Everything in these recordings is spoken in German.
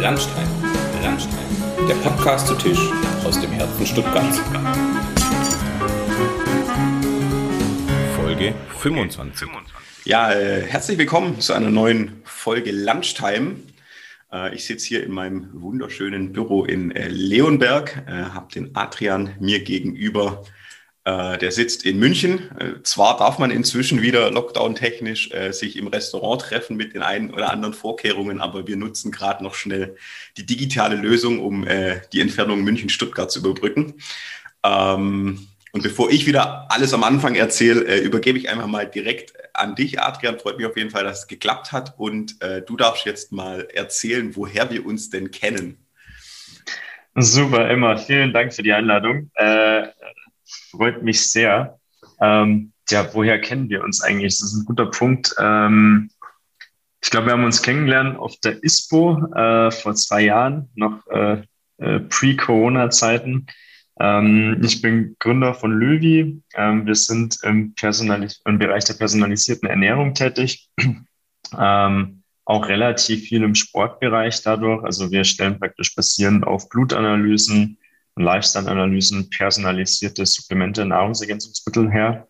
Landstein, Landstein, der Podcast zu Tisch aus dem Herzen Stuttgarts. Folge 25. Ja, äh, herzlich willkommen zu einer neuen Folge Lunchtime. Äh, ich sitze hier in meinem wunderschönen Büro in äh, Leonberg, äh, habe den Adrian mir gegenüber der sitzt in München. Äh, zwar darf man inzwischen wieder lockdown-technisch äh, sich im Restaurant treffen mit den einen oder anderen Vorkehrungen, aber wir nutzen gerade noch schnell die digitale Lösung, um äh, die Entfernung München-Stuttgart zu überbrücken. Ähm, und bevor ich wieder alles am Anfang erzähle, äh, übergebe ich einfach mal direkt an dich, Adrian. Freut mich auf jeden Fall, dass es geklappt hat. Und äh, du darfst jetzt mal erzählen, woher wir uns denn kennen. Super, Emma. Vielen Dank für die Einladung. Äh, freut mich sehr. Ähm, ja, woher kennen wir uns eigentlich? Das ist ein guter Punkt. Ähm, ich glaube, wir haben uns kennengelernt auf der ISPO äh, vor zwei Jahren, noch äh, äh, pre-Corona-Zeiten. Ähm, ich bin Gründer von Löwy. Ähm, wir sind im, im Bereich der personalisierten Ernährung tätig. Ähm, auch relativ viel im Sportbereich dadurch. Also wir stellen praktisch basierend auf Blutanalysen, Lifestyle-Analysen, personalisierte Supplemente, Nahrungsergänzungsmittel her.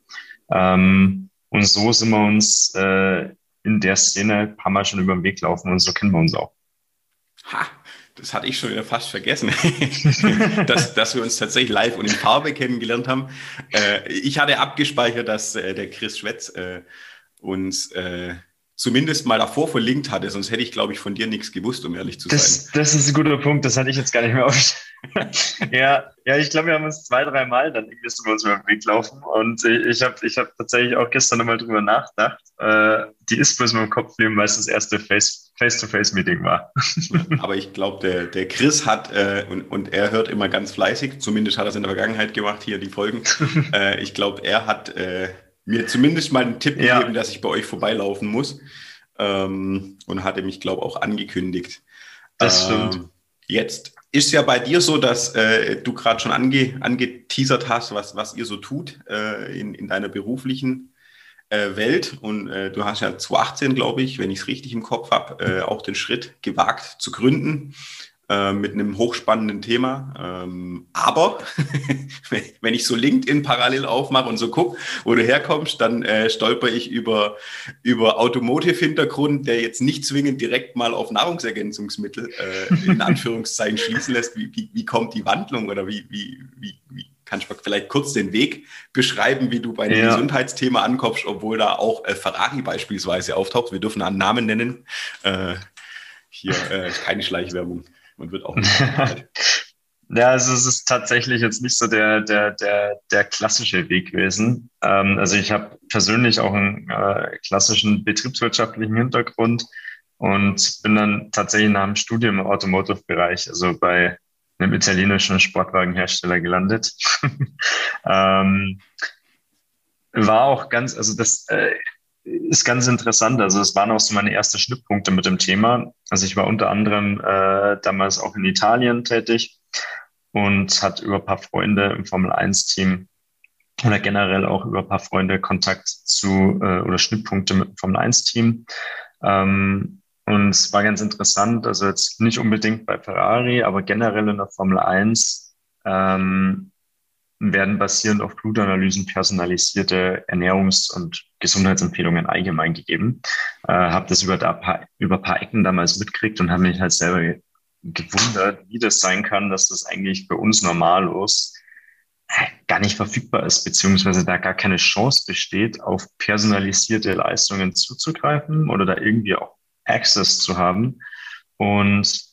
Ähm, und so sind wir uns äh, in der Szene ein paar Mal schon über den Weg laufen und so kennen wir uns auch. Ha, das hatte ich schon wieder fast vergessen, dass, dass wir uns tatsächlich live und in Farbe kennengelernt haben. Äh, ich hatte abgespeichert, dass äh, der Chris Schwetz äh, uns äh, zumindest mal davor verlinkt hatte, sonst hätte ich, glaube ich, von dir nichts gewusst, um ehrlich zu das, sein. Das ist ein guter Punkt, das hatte ich jetzt gar nicht mehr auf. Ja, ja, ich glaube, wir haben uns zwei, drei Mal dann irgendwie so uns über den Weg laufen und ich habe ich hab tatsächlich auch gestern nochmal drüber nachgedacht. Äh, die ist bloß meinem Kopf geblieben, weil es das erste Face-to-Face-Meeting war. Aber ich glaube, der, der Chris hat, äh, und, und er hört immer ganz fleißig, zumindest hat er es in der Vergangenheit gemacht, hier die Folgen. äh, ich glaube, er hat äh, mir zumindest mal einen Tipp ja. gegeben, dass ich bei euch vorbeilaufen muss. Ähm, und hatte mich, glaube ich, auch angekündigt. Das stimmt. Ähm, jetzt ist ja bei dir so, dass äh, du gerade schon ange, angeteasert hast, was, was ihr so tut äh, in, in deiner beruflichen äh, Welt. Und äh, du hast ja 2018, glaube ich, wenn ich es richtig im Kopf habe, äh, auch den Schritt gewagt zu gründen. Äh, mit einem hochspannenden Thema. Ähm, aber wenn ich so LinkedIn parallel aufmache und so gucke, wo du herkommst, dann äh, stolper ich über, über Automotive-Hintergrund, der jetzt nicht zwingend direkt mal auf Nahrungsergänzungsmittel äh, in Anführungszeichen schließen lässt. Wie, wie, wie kommt die Wandlung oder wie, wie, wie, wie kannst du vielleicht kurz den Weg beschreiben, wie du bei dem ja. Gesundheitsthema ankommst, obwohl da auch äh, Ferrari beispielsweise auftaucht. Wir dürfen einen Namen nennen. Äh, hier äh, keine Schleichwerbung und wird auch nicht Ja, also es ist tatsächlich jetzt nicht so der, der, der, der klassische Weg gewesen. Ähm, also ich habe persönlich auch einen äh, klassischen betriebswirtschaftlichen Hintergrund und bin dann tatsächlich nach dem Studium im Automotive-Bereich, also bei einem italienischen Sportwagenhersteller gelandet. ähm, war auch ganz, also das, äh, ist ganz interessant. Also es waren auch so meine ersten Schnittpunkte mit dem Thema. Also ich war unter anderem äh, damals auch in Italien tätig und hatte über ein paar Freunde im Formel 1-Team oder generell auch über ein paar Freunde Kontakt zu äh, oder Schnittpunkte mit dem Formel 1-Team. Ähm, und es war ganz interessant, also jetzt nicht unbedingt bei Ferrari, aber generell in der Formel 1 ähm, werden basierend auf Blutanalysen personalisierte Ernährungs- und Gesundheitsempfehlungen allgemein gegeben. Äh, habe das über, da paar, über paar Ecken damals mitgekriegt und habe mich halt selber gewundert, wie das sein kann, dass das eigentlich bei uns normallos äh, gar nicht verfügbar ist, beziehungsweise da gar keine Chance besteht, auf personalisierte Leistungen zuzugreifen oder da irgendwie auch Access zu haben. Und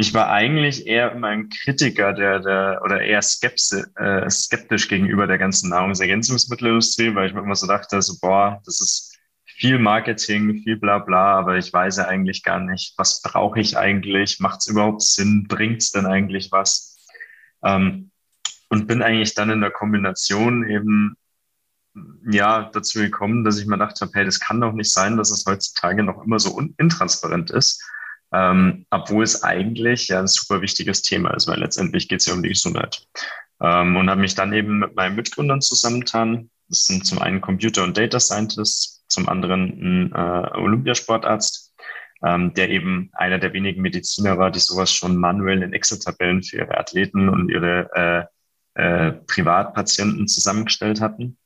ich war eigentlich eher immer ein Kritiker der, der oder eher skeptisch, äh, skeptisch gegenüber der ganzen Nahrungsergänzungsmittelindustrie, weil ich mir immer so dachte, so, boah, das ist viel Marketing, viel bla bla, aber ich weiß ja eigentlich gar nicht, was brauche ich eigentlich, macht es überhaupt Sinn, bringt es denn eigentlich was? Ähm, und bin eigentlich dann in der Kombination eben ja dazu gekommen, dass ich mir dachte, hey, das kann doch nicht sein, dass es heutzutage noch immer so intransparent ist ähm, obwohl es eigentlich ja ein super wichtiges Thema ist, weil letztendlich geht es ja um die Gesundheit. Ähm, und habe mich dann eben mit meinen Mitgründern zusammengetan. Das sind zum einen Computer- und Data Scientists, zum anderen ein äh, Olympiasportarzt, ähm, der eben einer der wenigen Mediziner war, die sowas schon manuell in Excel-Tabellen für ihre Athleten und ihre äh, äh, Privatpatienten zusammengestellt hatten.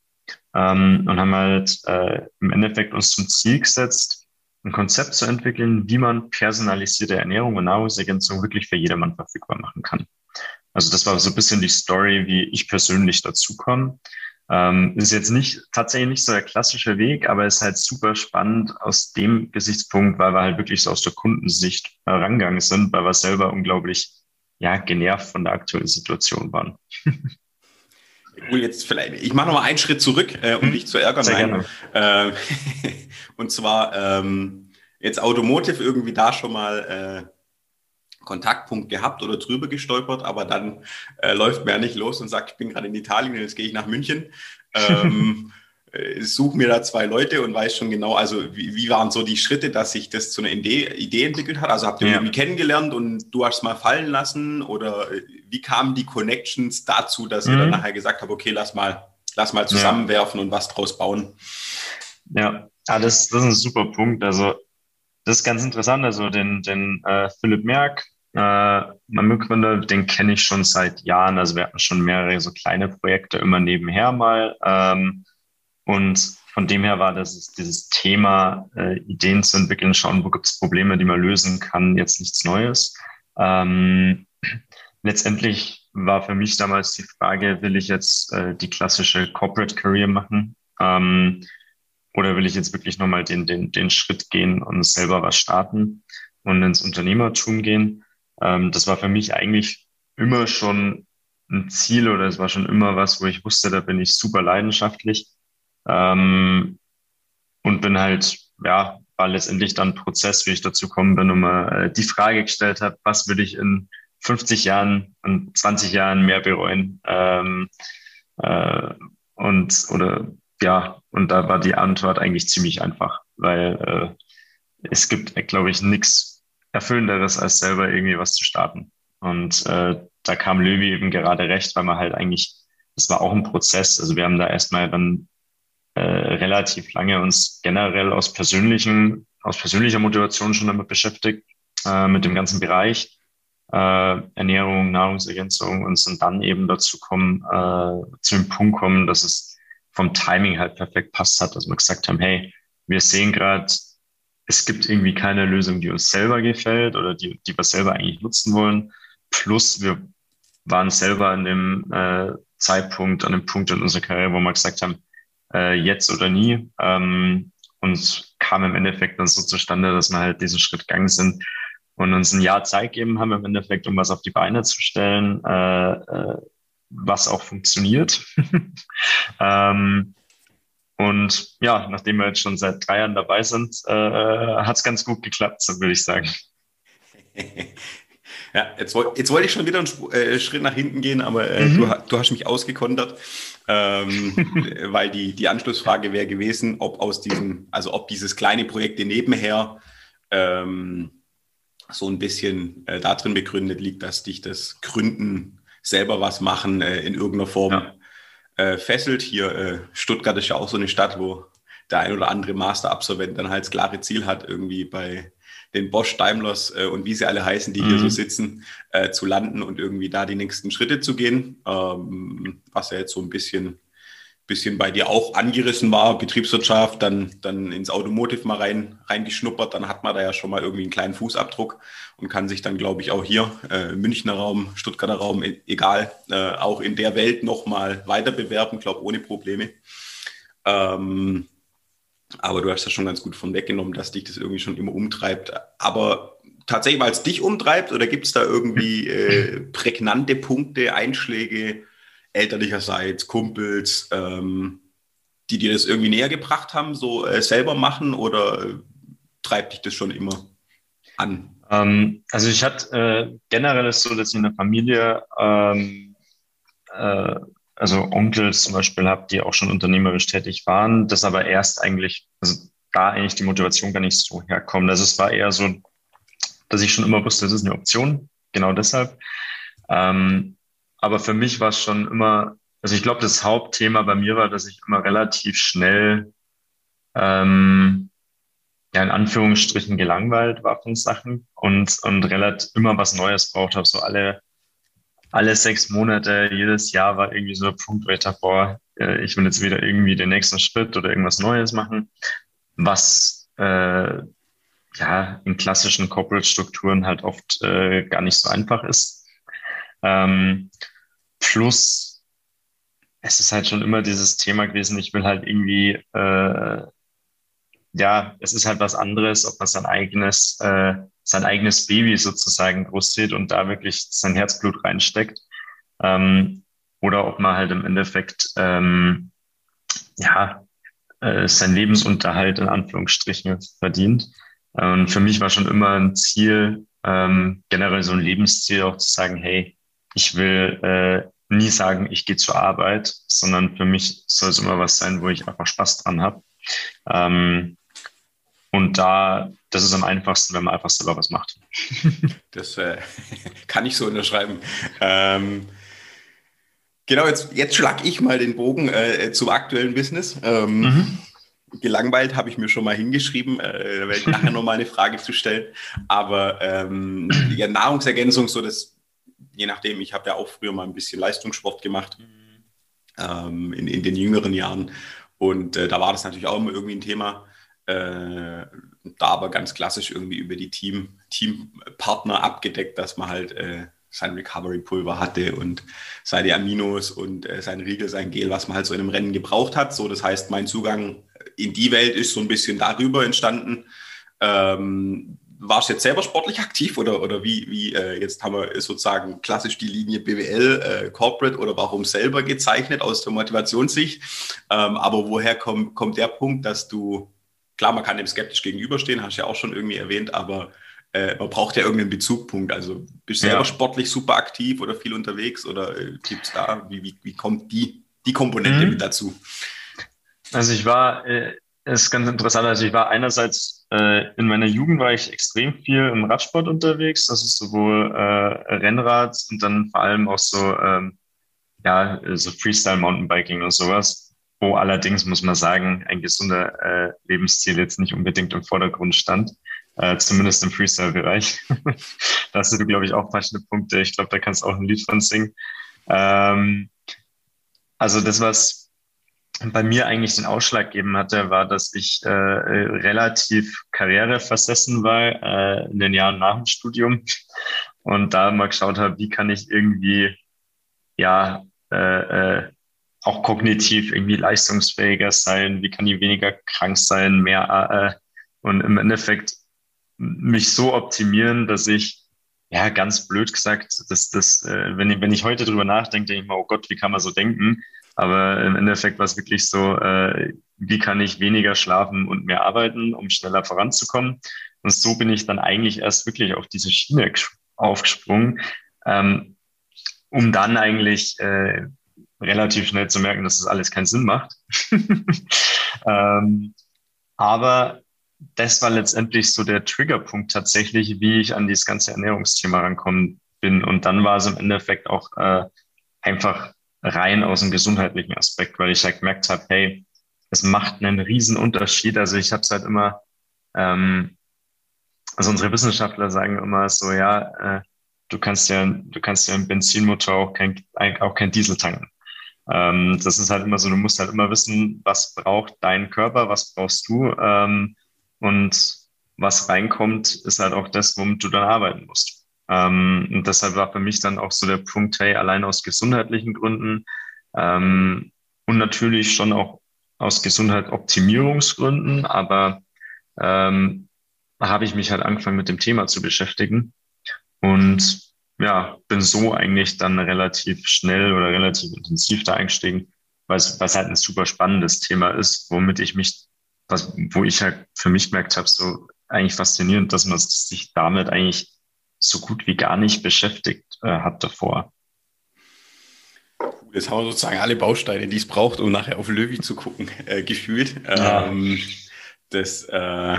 Ähm, und haben halt äh, im Endeffekt uns zum Ziel gesetzt, ein Konzept zu entwickeln, wie man personalisierte Ernährung und Nahrungsergänzung wirklich für jedermann verfügbar machen kann. Also das war so ein bisschen die Story, wie ich persönlich dazu komme. Ähm, ist jetzt nicht tatsächlich nicht so der klassische Weg, aber ist halt super spannend aus dem Gesichtspunkt, weil wir halt wirklich so aus der Kundensicht herangegangen sind, weil wir selber unglaublich ja genervt von der aktuellen Situation waren. Cool, jetzt vielleicht, ich mache noch mal einen Schritt zurück, äh, um hm, dich zu ärgern. Sehr Nein. Äh, und zwar ähm, jetzt Automotive irgendwie da schon mal äh, Kontaktpunkt gehabt oder drüber gestolpert, aber dann äh, läuft mir ja nicht los und sagt, ich bin gerade in Italien, jetzt gehe ich nach München. Ähm, äh, suche mir da zwei Leute und weiß schon genau, also wie, wie, waren so die Schritte, dass sich das zu einer Idee, Idee entwickelt hat? Also habt ihr ja. irgendwie kennengelernt und du hast es mal fallen lassen oder äh, wie kamen die Connections dazu, dass mhm. ihr dann nachher gesagt habt, okay, lass mal, lass mal zusammenwerfen ja. und was draus bauen? Ja, ah, das, das ist ein super Punkt. Also das ist ganz interessant. Also den, den äh, Philipp Merck, äh, mein Mitgründer, den kenne ich schon seit Jahren. Also wir hatten schon mehrere so kleine Projekte immer nebenher mal. Ähm, und von dem her war das dieses Thema, äh, Ideen zu entwickeln, schauen, wo gibt es Probleme, die man lösen kann, jetzt nichts Neues. Ähm, letztendlich war für mich damals die Frage, will ich jetzt äh, die klassische Corporate Career machen? Ähm, oder will ich jetzt wirklich nochmal den, den, den Schritt gehen und selber was starten und ins Unternehmertum gehen? Ähm, das war für mich eigentlich immer schon ein Ziel oder es war schon immer was, wo ich wusste, da bin ich super leidenschaftlich. Ähm, und bin halt, ja, war letztendlich dann Prozess, wie ich dazu gekommen bin und mal äh, die Frage gestellt habe, was würde ich in 50 Jahren und 20 Jahren mehr bereuen? Ähm, äh, und oder ja, und da war die Antwort eigentlich ziemlich einfach, weil äh, es gibt, glaube ich, nichts Erfüllenderes, als selber irgendwie was zu starten. Und äh, da kam Löwy eben gerade recht, weil man halt eigentlich, das war auch ein Prozess. Also wir haben da erstmal dann äh, relativ lange uns generell aus persönlichen, aus persönlicher Motivation schon damit beschäftigt, äh, mit dem ganzen Bereich äh, Ernährung, Nahrungsergänzung und sind dann eben dazu kommen, äh, zu dem Punkt kommen, dass es vom Timing halt perfekt passt hat, dass wir gesagt haben, hey, wir sehen gerade, es gibt irgendwie keine Lösung, die uns selber gefällt oder die, die wir selber eigentlich nutzen wollen. Plus wir waren selber an dem äh, Zeitpunkt, an dem Punkt in unserer Karriere, wo wir gesagt haben, äh, jetzt oder nie. Ähm, und kam im Endeffekt dann so zustande, dass wir halt diesen Schritt gegangen sind und uns ein Jahr Zeit geben haben im Endeffekt, um was auf die Beine zu stellen, äh, äh, was auch funktioniert. ähm, und ja, nachdem wir jetzt schon seit drei Jahren dabei sind, äh, hat es ganz gut geklappt, so würde ich sagen. Ja, jetzt, jetzt wollte ich schon wieder einen äh, Schritt nach hinten gehen, aber äh, mhm. du, du, hast mich ausgekontert, ähm, weil die, die Anschlussfrage wäre gewesen, ob aus diesem, also ob dieses kleine Projekt nebenher ähm, so ein bisschen äh, darin begründet liegt, dass dich das Gründen, selber was machen äh, in irgendeiner Form ja äh, fesselt. Hier, äh, Stuttgart ist ja auch so eine Stadt, wo der ein oder andere Masterabsolvent dann halt das klare Ziel hat, irgendwie bei den Bosch Daimlers äh, und wie sie alle heißen, die mhm. hier so mhm. sitzen, äh, zu landen und irgendwie da die nächsten Schritte zu gehen. Ähm, was ja jetzt so ein bisschen bisschen bei dir auch angerissen war, Betriebswirtschaft, dann, dann ins Automotive mal rein, reingeschnuppert, dann hat man da ja schon mal irgendwie einen kleinen Fußabdruck und kann sich dann, glaube ich, auch hier, äh, Münchner Raum, Stuttgarter Raum, e egal, äh, auch in der Welt nochmal weiter bewerben, glaube ohne Probleme. Ähm, aber du hast ja schon ganz gut von weggenommen, dass dich das irgendwie schon immer umtreibt. Aber tatsächlich, weil es dich umtreibt, oder gibt es da irgendwie äh, prägnante Punkte, Einschläge, elterlicherseits, Kumpels, ähm, die dir das irgendwie näher gebracht haben, so äh, selber machen oder äh, treibt dich das schon immer an? Ähm, also ich hatte äh, generell ist so, dass in der Familie ähm, äh, also Onkels zum Beispiel habe, die auch schon unternehmerisch tätig waren, das aber erst eigentlich, also da eigentlich die Motivation gar nicht so herkommt. Also es war eher so, dass ich schon immer wusste, das ist eine Option, genau deshalb. Ähm, aber für mich war es schon immer, also ich glaube, das Hauptthema bei mir war, dass ich immer relativ schnell ähm, ja, in Anführungsstrichen gelangweilt war von Sachen und, und relativ immer was Neues braucht habe. So alle, alle sechs Monate, jedes Jahr war irgendwie so ein Punkt, wo ich dachte, boah, äh, ich will jetzt wieder irgendwie den nächsten Schritt oder irgendwas Neues machen, was äh, ja in klassischen Corporate-Strukturen halt oft äh, gar nicht so einfach ist. Ähm, plus es ist halt schon immer dieses Thema gewesen, ich will halt irgendwie, äh, ja, es ist halt was anderes, ob man sein eigenes, äh, sein eigenes Baby sozusagen großzieht und da wirklich sein Herzblut reinsteckt. Ähm, oder ob man halt im Endeffekt, ähm, ja, äh, sein Lebensunterhalt in Anführungsstrichen verdient. Und für mich war schon immer ein Ziel, ähm, generell so ein Lebensziel auch zu sagen, hey, ich will äh, nie sagen, ich gehe zur Arbeit, sondern für mich soll es immer was sein, wo ich einfach Spaß dran habe. Ähm, und da, das ist am einfachsten, wenn man einfach selber was macht. Das äh, kann ich so unterschreiben. Ähm, genau, jetzt, jetzt schlag ich mal den Bogen äh, zum aktuellen Business. Ähm, mhm. Gelangweilt habe ich mir schon mal hingeschrieben, äh, da werde ich nachher noch mal eine Frage zu stellen. Aber ähm, ja, Nahrungsergänzung, so das je nachdem, ich habe ja auch früher mal ein bisschen Leistungssport gemacht mhm. ähm, in, in den jüngeren Jahren. Und äh, da war das natürlich auch immer irgendwie ein Thema. Äh, da aber ganz klassisch irgendwie über die Team, Teampartner abgedeckt, dass man halt äh, sein Recovery-Pulver hatte und seine Aminos und äh, sein Riegel, sein Gel, was man halt so in einem Rennen gebraucht hat. So, das heißt, mein Zugang in die Welt ist so ein bisschen darüber entstanden. Ähm, warst du jetzt selber sportlich aktiv oder, oder wie, wie äh, jetzt haben wir sozusagen klassisch die Linie BWL, äh, Corporate oder warum selber gezeichnet aus der Motivationssicht? Ähm, aber woher kommt, kommt der Punkt, dass du, klar, man kann dem skeptisch gegenüberstehen, hast du ja auch schon irgendwie erwähnt, aber äh, man braucht ja irgendeinen Bezugpunkt. Also bist du ja. selber sportlich super aktiv oder viel unterwegs oder äh, gibt es da, wie, wie, wie kommt die, die Komponente mhm. mit dazu? Also ich war, äh, ist ganz interessant, also ich war einerseits äh, in meiner Jugend war ich extrem viel im Radsport unterwegs. Das ist sowohl äh, Rennrad und dann vor allem auch so, ähm, ja, so Freestyle Mountainbiking und sowas, wo allerdings, muss man sagen, ein gesunder äh, Lebensstil jetzt nicht unbedingt im Vordergrund stand. Äh, zumindest im Freestyle-Bereich. da hast du, glaube ich, auch verschiedene Punkte. Ich glaube, da kannst du auch ein Lied von singen. Ähm, also das, was bei mir eigentlich den Ausschlag gegeben hatte, war, dass ich äh, relativ karriereversessen war äh, in den Jahren nach dem Studium und da mal geschaut habe, wie kann ich irgendwie ja äh, äh, auch kognitiv irgendwie leistungsfähiger sein, wie kann ich weniger krank sein, mehr äh, und im Endeffekt mich so optimieren, dass ich ja ganz blöd gesagt, dass das, äh, wenn ich, wenn ich heute drüber nachdenke, denke ich mal, oh Gott, wie kann man so denken? Aber im Endeffekt war es wirklich so, äh, wie kann ich weniger schlafen und mehr arbeiten, um schneller voranzukommen. Und so bin ich dann eigentlich erst wirklich auf diese Schiene aufgesprungen, ähm, um dann eigentlich äh, relativ schnell zu merken, dass das alles keinen Sinn macht. ähm, aber das war letztendlich so der Triggerpunkt tatsächlich, wie ich an dieses ganze Ernährungsthema rankommen bin. Und dann war es im Endeffekt auch äh, einfach rein aus dem gesundheitlichen Aspekt, weil ich halt gemerkt habe, hey, es macht einen riesen Unterschied. Also ich habe es halt immer, ähm, also unsere Wissenschaftler sagen immer so, ja, äh, du kannst ja, du kannst ja einen Benzinmotor auch kein, auch kein Diesel tanken. Ähm, das ist halt immer so, du musst halt immer wissen, was braucht dein Körper, was brauchst du ähm, und was reinkommt, ist halt auch das, womit du dann arbeiten musst. Ähm, und deshalb war für mich dann auch so der Punkt, hey, allein aus gesundheitlichen Gründen ähm, und natürlich schon auch aus Gesundheitsoptimierungsgründen, aber ähm, habe ich mich halt angefangen mit dem Thema zu beschäftigen und ja, bin so eigentlich dann relativ schnell oder relativ intensiv da eingestiegen, was, was halt ein super spannendes Thema ist, womit ich mich, was, wo ich halt für mich gemerkt habe, so eigentlich faszinierend, dass man sich damit eigentlich so gut wie gar nicht beschäftigt äh, hat davor. Jetzt haben wir sozusagen alle Bausteine, die es braucht, um nachher auf Löwy zu gucken, äh, gefühlt. Ja. Ähm, das äh,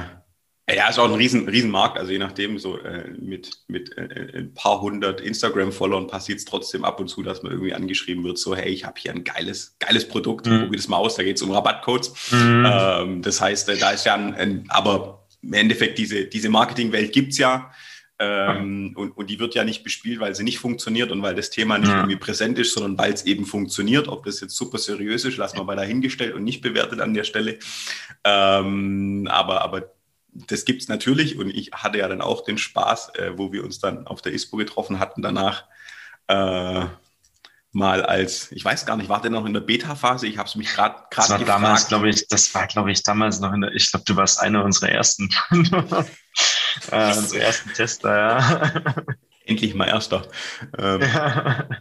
ja, ist auch ein riesen, riesen Markt, also je nachdem, so äh, mit, mit äh, ein paar hundert Instagram-Followern passiert es trotzdem ab und zu, dass man irgendwie angeschrieben wird, so, hey, ich habe hier ein geiles, geiles Produkt, mhm. probier das mal aus, da geht es um Rabattcodes. Mhm. Ähm, das heißt, äh, da ist ja ein, ein aber im Endeffekt diese, diese Marketingwelt gibt es ja. Ähm, und, und die wird ja nicht bespielt, weil sie nicht funktioniert und weil das Thema nicht ja. irgendwie präsent ist, sondern weil es eben funktioniert. Ob das jetzt super seriös ist, lassen wir mal dahingestellt und nicht bewertet an der Stelle. Ähm, aber, aber das gibt es natürlich und ich hatte ja dann auch den Spaß, äh, wo wir uns dann auf der ISPO getroffen hatten danach. Äh, mal als, ich weiß gar nicht, war der noch in der Beta-Phase? Ich habe es mich gerade gerade gefragt. Damals, glaube ich, das war, glaube ich, damals noch in der, ich glaube, du warst einer unserer ersten, äh, unsere ersten Tester, ja. Endlich mal erster. Ähm, ja.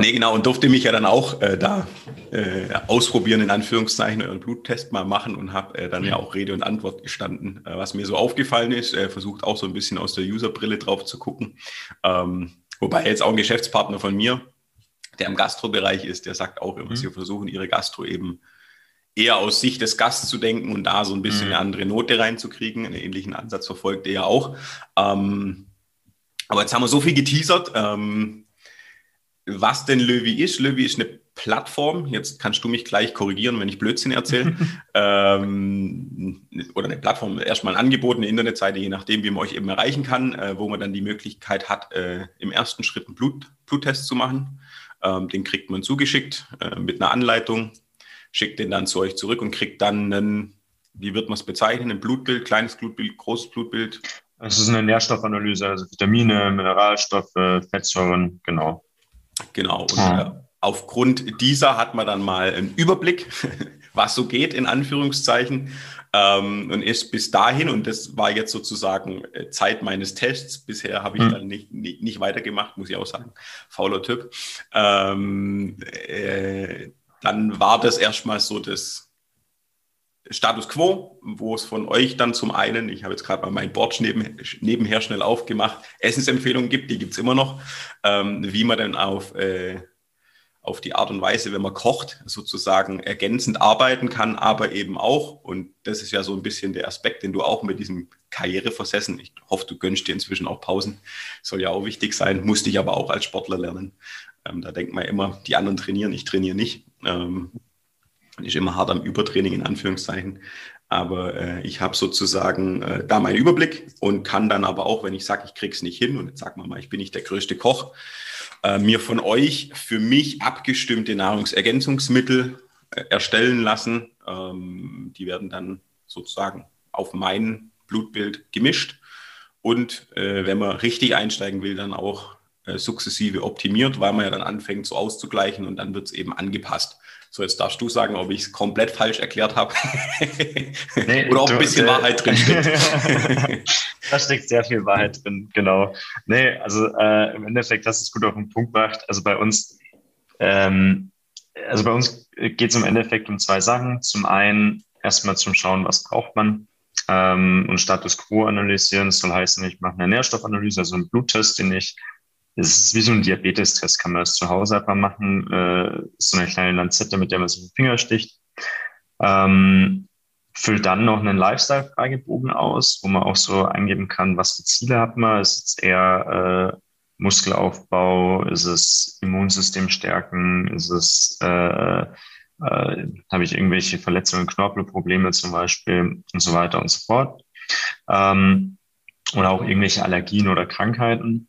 Nee, genau, und durfte mich ja dann auch äh, da äh, ausprobieren, in Anführungszeichen, euren Bluttest mal machen und habe äh, dann ja auch Rede und Antwort gestanden. Äh, was mir so aufgefallen ist, äh, versucht auch so ein bisschen aus der Userbrille drauf zu gucken. Ähm, Wobei jetzt auch ein Geschäftspartner von mir, der im Gastrobereich ist, der sagt auch immer, mhm. sie versuchen ihre Gastro eben eher aus Sicht des Gasts zu denken und da so ein bisschen mhm. eine andere Note reinzukriegen. Einen ähnlichen Ansatz verfolgt er ja auch. Ähm, aber jetzt haben wir so viel geteasert. Ähm, was denn Löwy ist. Löwy ist eine Plattform. Jetzt kannst du mich gleich korrigieren, wenn ich Blödsinn erzähle. ähm, oder eine Plattform, erstmal ein Angebot, eine Internetseite, je nachdem, wie man euch eben erreichen kann, äh, wo man dann die Möglichkeit hat, äh, im ersten Schritt einen Blut, Bluttest zu machen. Ähm, den kriegt man zugeschickt äh, mit einer Anleitung, schickt den dann zu euch zurück und kriegt dann einen, wie wird man es bezeichnen, ein Blutbild, kleines Blutbild, großes Blutbild. Es ist eine Nährstoffanalyse, also Vitamine, Mineralstoffe, Fettsäuren, genau. Genau. Und äh, aufgrund dieser hat man dann mal einen Überblick, was so geht, in Anführungszeichen. Ähm, und ist bis dahin, und das war jetzt sozusagen äh, Zeit meines Tests, bisher habe ich mhm. dann nicht, nicht, nicht, weitergemacht, muss ich auch sagen, fauler Typ. Ähm, äh, dann war das erstmal so das Status Quo, wo es von euch dann zum einen, ich habe jetzt gerade mal mein Board neben, nebenher schnell aufgemacht, Essensempfehlungen gibt, die gibt es immer noch, ähm, wie man dann auf, äh, auf die Art und Weise, wenn man kocht, sozusagen ergänzend arbeiten kann, aber eben auch, und das ist ja so ein bisschen der Aspekt, den du auch mit diesem Karriereversessen, ich hoffe, du gönnst dir inzwischen auch Pausen, soll ja auch wichtig sein, musste ich aber auch als Sportler lernen. Ähm, da denkt man immer, die anderen trainieren, ich trainiere nicht. Ähm, ist immer hart am Übertraining in Anführungszeichen. Aber äh, ich habe sozusagen äh, da meinen Überblick und kann dann aber auch, wenn ich sage, ich krieg's nicht hin, und jetzt sag mal mal, ich bin nicht der größte Koch, äh, mir von euch für mich abgestimmte Nahrungsergänzungsmittel äh, erstellen lassen. Ähm, die werden dann sozusagen auf mein Blutbild gemischt. Und äh, wenn man richtig einsteigen will, dann auch äh, sukzessive optimiert, weil man ja dann anfängt so auszugleichen und dann wird es eben angepasst. So, jetzt darfst du sagen, ob ich es komplett falsch erklärt habe nee, oder ob ein bisschen äh, Wahrheit drin steckt. da steckt sehr viel Wahrheit drin, genau. Nee, also äh, im Endeffekt, das ist gut auf den Punkt gebracht. Also bei uns, ähm, also bei uns geht es im Endeffekt um zwei Sachen. Zum einen erstmal zum Schauen, was braucht man ähm, und Status Quo analysieren. Das soll heißen, ich mache eine Nährstoffanalyse, also einen Bluttest, den ich es ist wie so ein Diabetestest, kann man das zu Hause einfach machen. Äh, so eine kleine Lanzette, mit der man sich den Finger sticht. Ähm, füllt dann noch einen Lifestyle-Fragebogen aus, wo man auch so eingeben kann, was für Ziele hat man. Ist es eher äh, Muskelaufbau? Ist es Immunsystem stärken? Ist es, äh, äh, habe ich irgendwelche Verletzungen, Knorpelprobleme zum Beispiel und so weiter und so fort. Ähm, oder auch irgendwelche Allergien oder Krankheiten.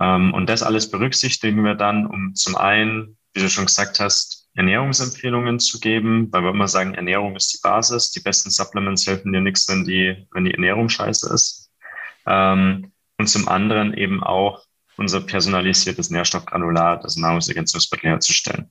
Ähm, und das alles berücksichtigen wir dann, um zum einen, wie du schon gesagt hast, Ernährungsempfehlungen zu geben, weil wir immer sagen, Ernährung ist die Basis. Die besten Supplements helfen dir nichts, wenn die, wenn die Ernährung scheiße ist. Ähm, und zum anderen eben auch unser personalisiertes Nährstoffgranulat, das Nahrungsergänzungsmittel herzustellen.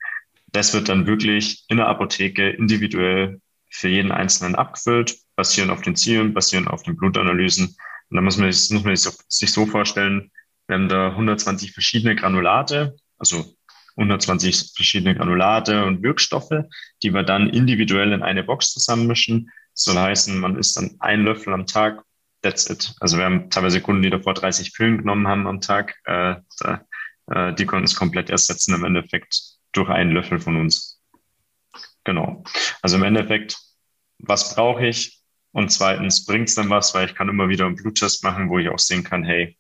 Das wird dann wirklich in der Apotheke individuell für jeden Einzelnen abgefüllt, basierend auf den Zielen, basierend auf den Blutanalysen. Und da muss man, muss man sich so vorstellen, wir haben da 120 verschiedene Granulate, also 120 verschiedene Granulate und Wirkstoffe, die wir dann individuell in eine Box zusammenmischen. Das soll heißen, man isst dann ein Löffel am Tag, that's it. Also wir haben teilweise Kunden, die davor 30 Pillen genommen haben am Tag. Äh, da, äh, die konnten es komplett ersetzen im Endeffekt durch einen Löffel von uns. Genau. Also im Endeffekt, was brauche ich? Und zweitens, bringt es dann was, weil ich kann immer wieder einen Bluttest machen, wo ich auch sehen kann, hey,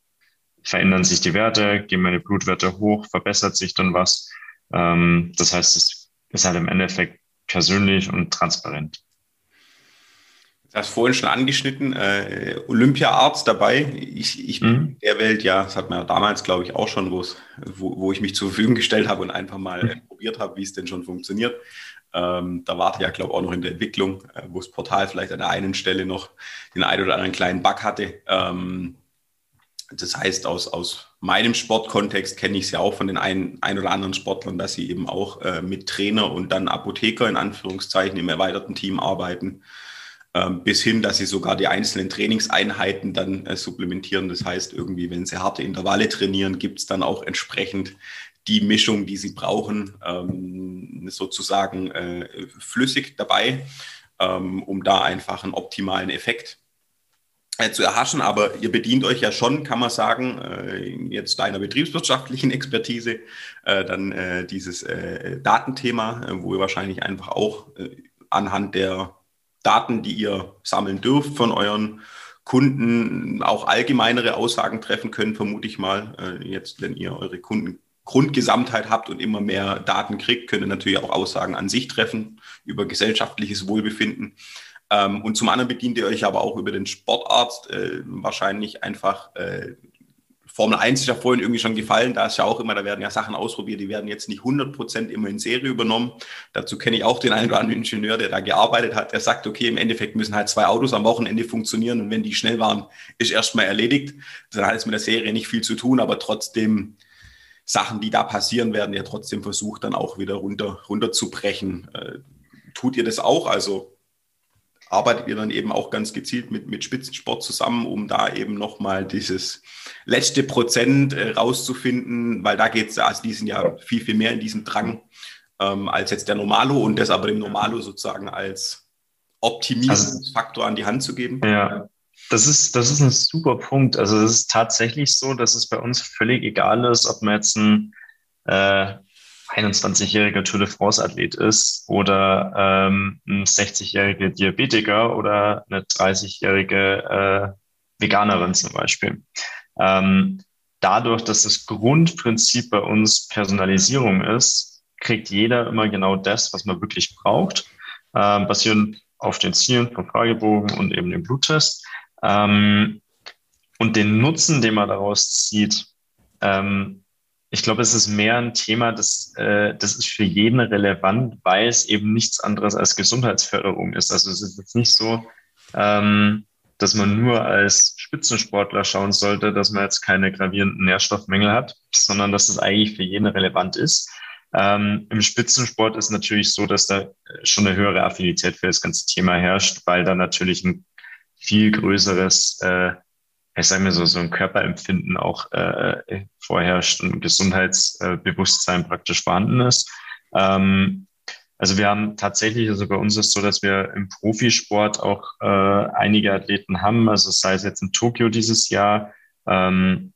verändern sich die Werte, gehen meine Blutwerte hoch, verbessert sich dann was. Ähm, das heißt, es ist halt im Endeffekt persönlich und transparent. Das hast vorhin schon angeschnitten, äh, Olympia-Arzt dabei. Ich, ich mhm. bin der Welt, ja, das hat man ja damals, glaube ich, auch schon, wo, wo ich mich zur Verfügung gestellt habe und einfach mal äh, probiert habe, wie es denn schon funktioniert. Ähm, da warte ja, glaube ich, auch noch in der Entwicklung, äh, wo das Portal vielleicht an der einen Stelle noch den einen oder anderen kleinen Bug hatte. Ähm, das heißt, aus, aus meinem Sportkontext kenne ich es ja auch von den ein, ein oder anderen Sportlern, dass sie eben auch äh, mit Trainer und dann Apotheker in Anführungszeichen im erweiterten Team arbeiten ähm, bis hin, dass sie sogar die einzelnen Trainingseinheiten dann äh, supplementieren. Das heißt, irgendwie, wenn sie harte Intervalle trainieren, gibt es dann auch entsprechend die Mischung, die sie brauchen, ähm, sozusagen äh, flüssig dabei, ähm, um da einfach einen optimalen Effekt äh, zu erhaschen. Aber ihr bedient euch ja schon, kann man sagen, äh, jetzt deiner betriebswirtschaftlichen Expertise, äh, dann äh, dieses äh, Datenthema, wo ihr wahrscheinlich einfach auch anhand der Daten, die ihr sammeln dürft von euren Kunden, auch allgemeinere Aussagen treffen können, vermute ich mal. Äh, jetzt, wenn ihr eure Kunden Grundgesamtheit habt und immer mehr Daten kriegt, könnt ihr natürlich auch Aussagen an sich treffen über gesellschaftliches Wohlbefinden. Ähm, und zum anderen bedient ihr euch aber auch über den Sportarzt äh, wahrscheinlich einfach äh, Formel 1 ist ja vorhin irgendwie schon gefallen, da ist ja auch immer, da werden ja Sachen ausprobiert, die werden jetzt nicht 100% immer in Serie übernommen. Dazu kenne ich auch den einen oder anderen Ingenieur, der da gearbeitet hat, der sagt, okay, im Endeffekt müssen halt zwei Autos am Wochenende funktionieren und wenn die schnell waren, ist erstmal erledigt. Dann hat es mit der Serie nicht viel zu tun, aber trotzdem Sachen, die da passieren, werden ja trotzdem versucht, dann auch wieder runter, runterzubrechen. Äh, tut ihr das auch? Also arbeitet ihr dann eben auch ganz gezielt mit, mit Spitzensport zusammen, um da eben nochmal dieses letzte Prozent äh, rauszufinden, weil da geht es, also die sind ja viel, viel mehr in diesem Drang ähm, als jetzt der Normalo und das aber dem Normalo sozusagen als Optimierungsfaktor an die Hand zu geben. Ja. Das ist, das ist ein super Punkt. Also es ist tatsächlich so, dass es bei uns völlig egal ist, ob man jetzt ein äh, 21-jähriger Tour de France-Athlet ist oder ähm, ein 60-jähriger Diabetiker oder eine 30-jährige äh, Veganerin zum Beispiel. Ähm, dadurch, dass das Grundprinzip bei uns Personalisierung ist, kriegt jeder immer genau das, was man wirklich braucht, äh, basierend auf den Zielen vom Fragebogen und eben dem Bluttest. Ähm, und den Nutzen, den man daraus zieht, ähm, ich glaube, es ist mehr ein Thema, das, äh, das ist für jeden relevant, weil es eben nichts anderes als Gesundheitsförderung ist. Also es ist jetzt nicht so, ähm, dass man nur als Spitzensportler schauen sollte, dass man jetzt keine gravierenden Nährstoffmängel hat, sondern dass es eigentlich für jeden relevant ist. Ähm, Im Spitzensport ist natürlich so, dass da schon eine höhere Affinität für das ganze Thema herrscht, weil da natürlich ein viel größeres äh, ich sage mir so, so ein Körperempfinden auch äh, vorherrscht und Gesundheitsbewusstsein praktisch vorhanden ist. Ähm, also wir haben tatsächlich, also bei uns ist so, dass wir im Profisport auch äh, einige Athleten haben, also sei es jetzt in Tokio dieses Jahr ähm,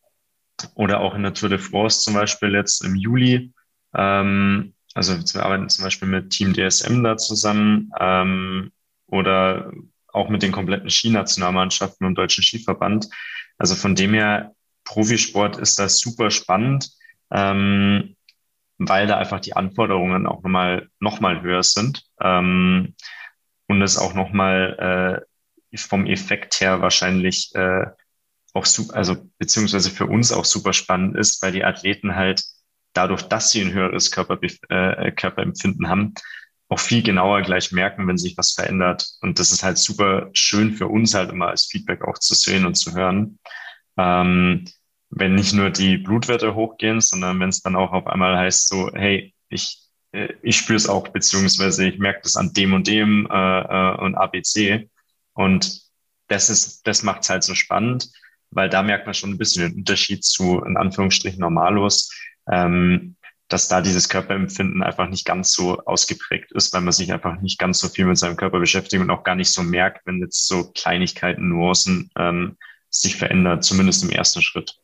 oder auch in der Tour de France zum Beispiel jetzt im Juli. Ähm, also wir arbeiten zum Beispiel mit Team DSM da zusammen ähm, oder auch mit den kompletten Skinationalmannschaften und Deutschen Skiverband. Also von dem her, Profisport ist das super spannend, ähm, weil da einfach die Anforderungen auch nochmal noch mal höher sind ähm, und es auch nochmal äh, vom Effekt her wahrscheinlich äh, auch super, also beziehungsweise für uns auch super spannend ist, weil die Athleten halt dadurch, dass sie ein höheres Körper, äh, Körperempfinden haben, auch viel genauer gleich merken, wenn sich was verändert. Und das ist halt super schön für uns halt immer als Feedback auch zu sehen und zu hören. Ähm, wenn nicht nur die Blutwerte hochgehen, sondern wenn es dann auch auf einmal heißt so, hey, ich, äh, ich spüre es auch, beziehungsweise ich merke das an dem und dem äh, äh, und ABC. Und das ist, das macht es halt so spannend, weil da merkt man schon ein bisschen den Unterschied zu, in Anführungsstrichen, Normalos. Ähm, dass da dieses Körperempfinden einfach nicht ganz so ausgeprägt ist, weil man sich einfach nicht ganz so viel mit seinem Körper beschäftigt und auch gar nicht so merkt, wenn jetzt so Kleinigkeiten, Nuancen ähm, sich verändert, zumindest im ersten Schritt.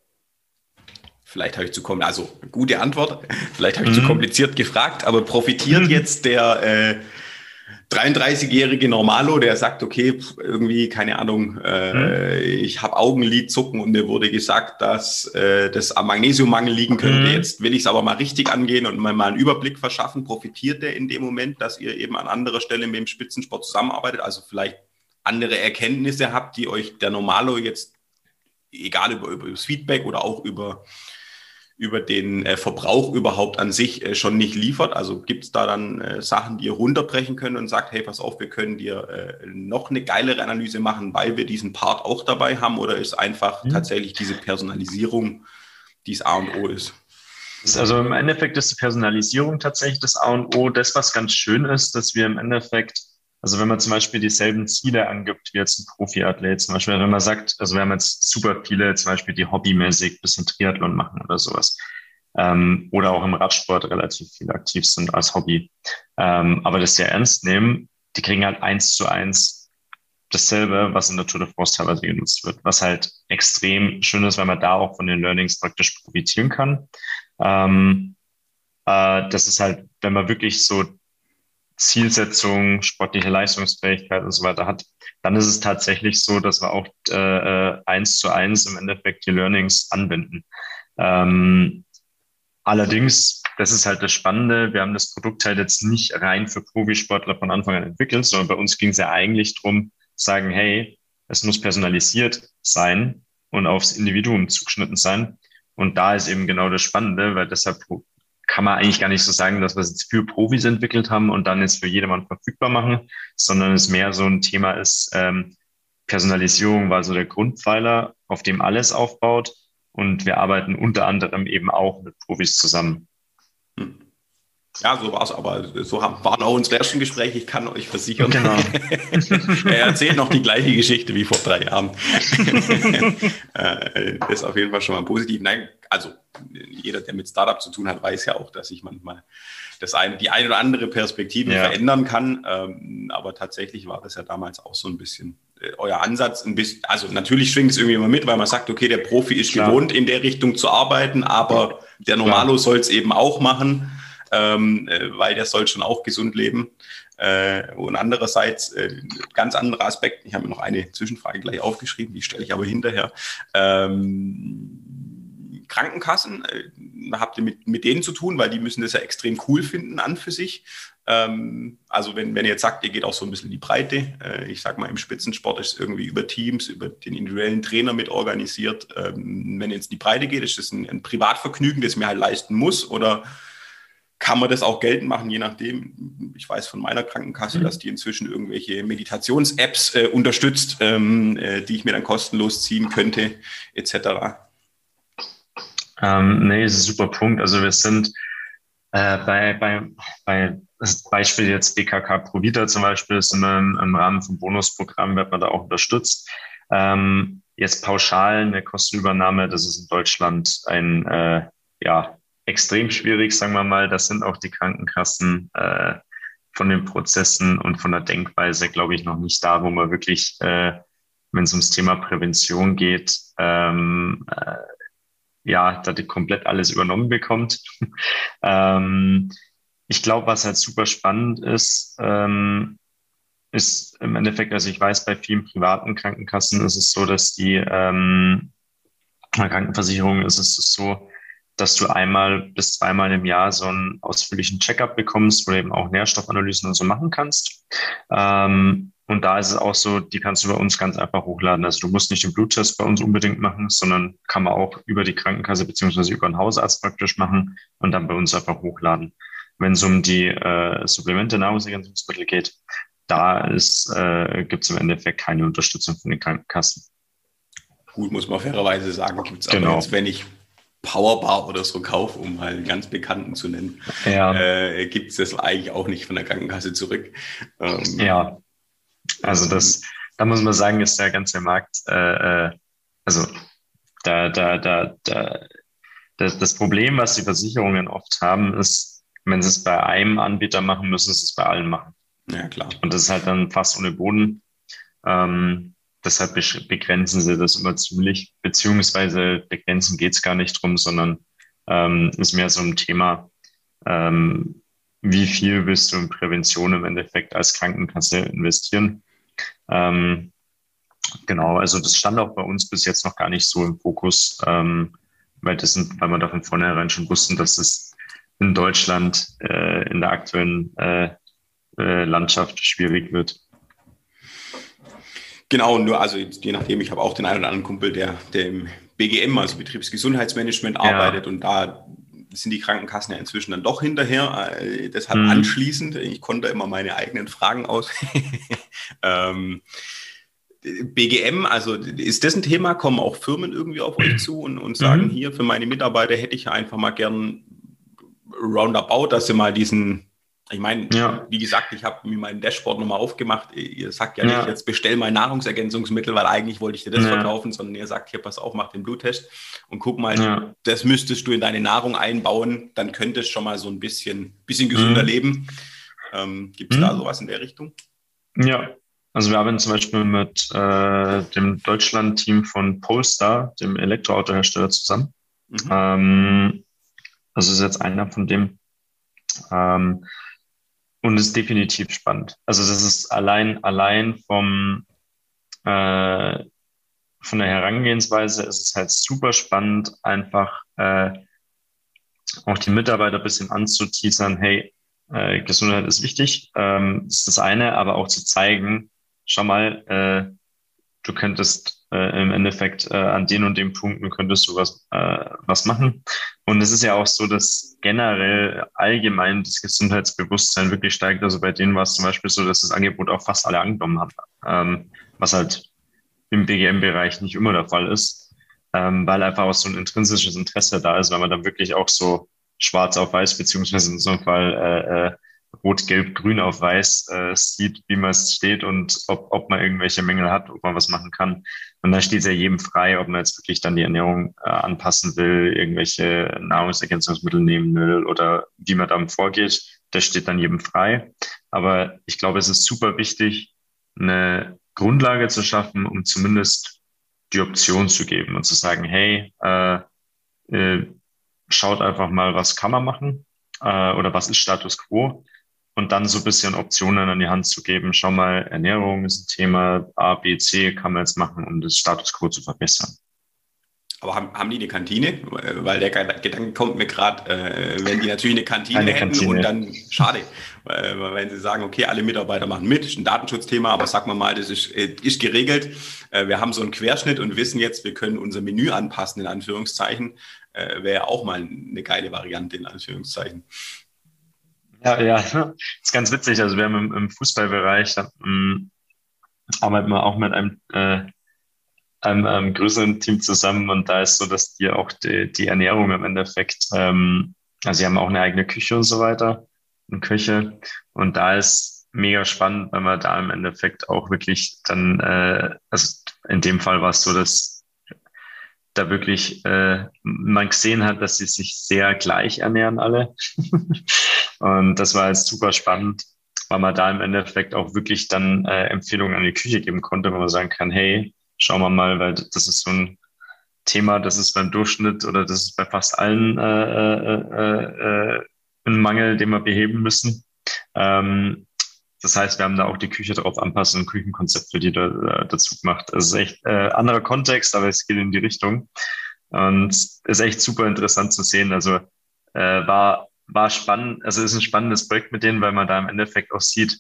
Vielleicht habe ich zu kommen, also gute Antwort. Vielleicht habe ich mhm. zu kompliziert gefragt, aber profitiert mhm. jetzt der äh, 33-jährige Normalo, der sagt, okay, irgendwie, keine Ahnung, äh, mhm. ich habe Augenlidzucken und mir wurde gesagt, dass äh, das am Magnesiummangel liegen könnte. Mhm. Jetzt will ich es aber mal richtig angehen und mal, mal einen Überblick verschaffen. Profitiert der in dem Moment, dass ihr eben an anderer Stelle mit dem Spitzensport zusammenarbeitet? Also vielleicht andere Erkenntnisse habt, die euch der Normalo jetzt, egal über, über das Feedback oder auch über über den äh, Verbrauch überhaupt an sich äh, schon nicht liefert? Also gibt es da dann äh, Sachen, die ihr runterbrechen könnt und sagt, hey, pass auf, wir können dir äh, noch eine geilere Analyse machen, weil wir diesen Part auch dabei haben? Oder ist einfach mhm. tatsächlich diese Personalisierung, die es A und O ist? Also im Endeffekt ist die Personalisierung tatsächlich das A und O. Das, was ganz schön ist, dass wir im Endeffekt also wenn man zum Beispiel dieselben Ziele angibt wie jetzt ein Profiathlet, zum Beispiel, wenn man sagt, also wir haben jetzt super viele, zum Beispiel die hobbymäßig bisschen Triathlon machen oder sowas. Ähm, oder auch im Radsport relativ viel aktiv sind als Hobby. Ähm, aber das sehr ernst nehmen, die kriegen halt eins zu eins dasselbe, was in der Tour de France teilweise genutzt wird, was halt extrem schön ist, weil man da auch von den Learnings praktisch profitieren kann. Ähm, äh, das ist halt, wenn man wirklich so Zielsetzung, sportliche Leistungsfähigkeit und so weiter hat, dann ist es tatsächlich so, dass wir auch äh, äh, eins zu eins im Endeffekt die Learnings anwenden. Ähm, allerdings, das ist halt das Spannende, wir haben das Produkt halt jetzt nicht rein für Profisportler von Anfang an entwickelt, sondern bei uns ging es ja eigentlich drum, sagen, hey, es muss personalisiert sein und aufs Individuum zugeschnitten sein. Und da ist eben genau das Spannende, weil deshalb kann man eigentlich gar nicht so sagen, dass wir es jetzt für Profis entwickelt haben und dann jetzt für jedermann verfügbar machen, sondern es mehr so ein Thema ist, ähm, Personalisierung war so der Grundpfeiler, auf dem alles aufbaut. Und wir arbeiten unter anderem eben auch mit Profis zusammen. Ja, so war es, aber so haben, waren auch unsere ersten Gespräche. Ich kann euch versichern. Genau. er erzählt noch die gleiche Geschichte wie vor drei Jahren. Äh, das ist auf jeden Fall schon mal positiv. Nein, also jeder, der mit Startup zu tun hat, weiß ja auch, dass sich manchmal das eine, die eine oder andere Perspektive ja. verändern kann. Ähm, aber tatsächlich war das ja damals auch so ein bisschen äh, euer Ansatz. Ein bisschen, also natürlich schwingt es irgendwie immer mit, weil man sagt, okay, der Profi ist Klar. gewohnt, in der Richtung zu arbeiten, aber der Normalo soll es eben auch machen ähm, äh, weil der soll schon auch gesund leben. Äh, und andererseits, äh, ganz anderer Aspekt, ich habe mir noch eine Zwischenfrage gleich aufgeschrieben, die stelle ich aber hinterher. Ähm, Krankenkassen, äh, habt ihr mit, mit denen zu tun, weil die müssen das ja extrem cool finden an für sich. Ähm, also wenn, wenn ihr jetzt sagt, ihr geht auch so ein bisschen in die Breite, äh, ich sage mal im Spitzensport ist es irgendwie über Teams, über den individuellen Trainer mit organisiert. Ähm, wenn ihr jetzt in die Breite geht, ist das ein, ein Privatvergnügen, das mir halt leisten muss oder kann man das auch geltend machen, je nachdem. Ich weiß von meiner Krankenkasse, mhm. dass die inzwischen irgendwelche Meditations-Apps äh, unterstützt, ähm, äh, die ich mir dann kostenlos ziehen könnte, etc. Ähm, nee, das ist ein super Punkt. Also wir sind äh, bei, bei, bei das Beispiel jetzt BKK Provita zum Beispiel, ist im, im Rahmen vom Bonusprogramm, wird man da auch unterstützt. Ähm, jetzt pauschal eine Kostenübernahme, das ist in Deutschland ein äh, ja, extrem schwierig, sagen wir mal. Das sind auch die Krankenkassen äh, von den Prozessen und von der Denkweise, glaube ich, noch nicht da, wo man wirklich, äh, wenn es ums Thema Prävention geht, ähm, äh, ja, da die komplett alles übernommen bekommt. ähm, ich glaube, was halt super spannend ist, ähm, ist im Endeffekt, also ich weiß, bei vielen privaten Krankenkassen ist es so, dass die ähm, Krankenversicherung ist es so, dass du einmal bis zweimal im Jahr so einen ausführlichen Checkup bekommst, wo du eben auch Nährstoffanalysen und so machen kannst. Ähm, und da ist es auch so, die kannst du bei uns ganz einfach hochladen. Also du musst nicht den Bluttest bei uns unbedingt machen, sondern kann man auch über die Krankenkasse beziehungsweise über einen Hausarzt praktisch machen und dann bei uns einfach hochladen. Wenn es um die äh, Supplemente, Nahrungsergänzungsmittel geht, da äh, gibt es im Endeffekt keine Unterstützung von den Krankenkassen. Gut, muss man fairerweise sagen, gibt es aber genau. jetzt, wenn ich Powerbar oder so kaufe, um halt einen ganz bekannten zu nennen, ja. äh, gibt es das eigentlich auch nicht von der Krankenkasse zurück. Ähm, ja, also das, da muss man sagen, ist der ganze Markt, äh, äh, also da, da, da, da, das, das Problem, was die Versicherungen oft haben, ist, wenn sie es bei einem Anbieter machen, müssen sie es bei allen machen. Ja, klar. Und das ist halt dann fast ohne Boden. Ähm, deshalb begrenzen sie das immer ziemlich, beziehungsweise begrenzen geht es gar nicht drum, sondern ähm, ist mehr so ein Thema, ähm, wie viel willst du in Prävention im Endeffekt als Krankenkasse investieren? Ähm, genau, also das stand auch bei uns bis jetzt noch gar nicht so im Fokus, ähm, weil, das sind, weil wir da von vornherein schon wussten, dass es in Deutschland äh, in der aktuellen äh, äh, Landschaft schwierig wird. Genau, nur also je nachdem, ich habe auch den einen oder anderen Kumpel, der, der im BGM, also Betriebsgesundheitsmanagement, ja. arbeitet und da sind die Krankenkassen ja inzwischen dann doch hinterher. Äh, deshalb mhm. anschließend, ich konnte immer meine eigenen Fragen aus. ähm, BGM, also ist das ein Thema? Kommen auch Firmen irgendwie auf euch zu und, und sagen, mhm. hier für meine Mitarbeiter hätte ich ja einfach mal gern roundabout, dass sie mal diesen ich meine, ja. wie gesagt, ich habe mir mein Dashboard nochmal aufgemacht. Ihr sagt ja, ja, nicht, jetzt bestell mal Nahrungsergänzungsmittel, weil eigentlich wollte ich dir das ja. verkaufen, sondern ihr sagt, hier, pass auf, mach den Bluttest und guck mal, das müsstest du in deine Nahrung einbauen, dann könntest schon mal so ein bisschen, bisschen gesünder mhm. leben. Ähm, Gibt es mhm. da sowas in der Richtung? Ja, also wir arbeiten zum Beispiel mit äh, dem Deutschland-Team von Polestar, dem Elektroautohersteller, zusammen. Mhm. Ähm, also ist jetzt einer von dem. Ähm, und ist definitiv spannend. Also das ist allein, allein vom, äh, von der Herangehensweise ist es halt super spannend, einfach äh, auch die Mitarbeiter ein bisschen anzuteasern, hey, äh, Gesundheit ist wichtig, ähm, ist das eine, aber auch zu zeigen, schau mal, äh, du könntest äh, im Endeffekt äh, an den und den Punkten könntest du was, äh, was machen. Und es ist ja auch so, dass generell allgemein das Gesundheitsbewusstsein wirklich steigt. Also bei denen war es zum Beispiel so, dass das Angebot auch fast alle angenommen haben, ähm, was halt im BGM-Bereich nicht immer der Fall ist, ähm, weil einfach auch so ein intrinsisches Interesse da ist, weil man dann wirklich auch so schwarz auf weiß, beziehungsweise in so einem Fall äh, äh, Rot, Gelb, Grün auf Weiß äh, sieht, wie man es steht und ob, ob man irgendwelche Mängel hat, ob man was machen kann. Und da steht es ja jedem frei, ob man jetzt wirklich dann die Ernährung äh, anpassen will, irgendwelche Nahrungsergänzungsmittel nehmen will oder wie man dann vorgeht. Das steht dann jedem frei. Aber ich glaube, es ist super wichtig, eine Grundlage zu schaffen, um zumindest die Option zu geben und zu sagen, hey, äh, äh, schaut einfach mal, was kann man machen äh, oder was ist Status quo und dann so ein bisschen Optionen an die Hand zu geben. Schau mal, Ernährung ist ein Thema, A, B, C kann man jetzt machen, um das Status quo zu verbessern. Aber haben, haben die eine Kantine? Weil der Gedanke kommt mir gerade, äh, wenn die natürlich eine Kantine eine hätten Kantine. und dann, schade, weil, wenn sie sagen, okay, alle Mitarbeiter machen mit, ist ein Datenschutzthema, aber sagen wir mal, das ist, äh, ist geregelt. Äh, wir haben so einen Querschnitt und wissen jetzt, wir können unser Menü anpassen, in Anführungszeichen, äh, wäre auch mal eine geile Variante, in Anführungszeichen. Ja, ja, das ist ganz witzig. Also wir haben im, im Fußballbereich, ähm, arbeiten wir auch mit einem, äh, einem, einem größeren Team zusammen und da ist so, dass die auch die, die Ernährung im Endeffekt, ähm, also sie haben auch eine eigene Küche und so weiter, eine Küche und da ist mega spannend, weil man da im Endeffekt auch wirklich dann, äh, also in dem Fall war es so, dass da wirklich äh, man gesehen hat, dass sie sich sehr gleich ernähren alle. und das war jetzt super spannend, weil man da im Endeffekt auch wirklich dann äh, Empfehlungen an die Küche geben konnte, wo man sagen kann, hey, schauen wir mal, weil das ist so ein Thema, das ist beim Durchschnitt oder das ist bei fast allen äh, äh, äh, äh ein Mangel, den wir beheben müssen. Ähm, das heißt, wir haben da auch die Küche darauf anpassen, ein Küchenkonzept für die da, äh, dazu gemacht. Das ist echt äh, anderer Kontext, aber es geht in die Richtung. Und ist echt super interessant zu sehen. Also äh, war, war spannend, also ist ein spannendes Projekt mit denen, weil man da im Endeffekt auch sieht,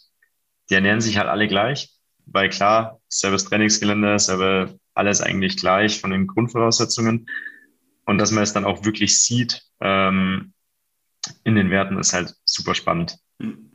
die ernähren sich halt alle gleich. Weil klar, selbes Trainingsgelände, selber alles eigentlich gleich von den Grundvoraussetzungen. Und dass man es dann auch wirklich sieht ähm, in den Werten, ist halt super spannend. Mhm.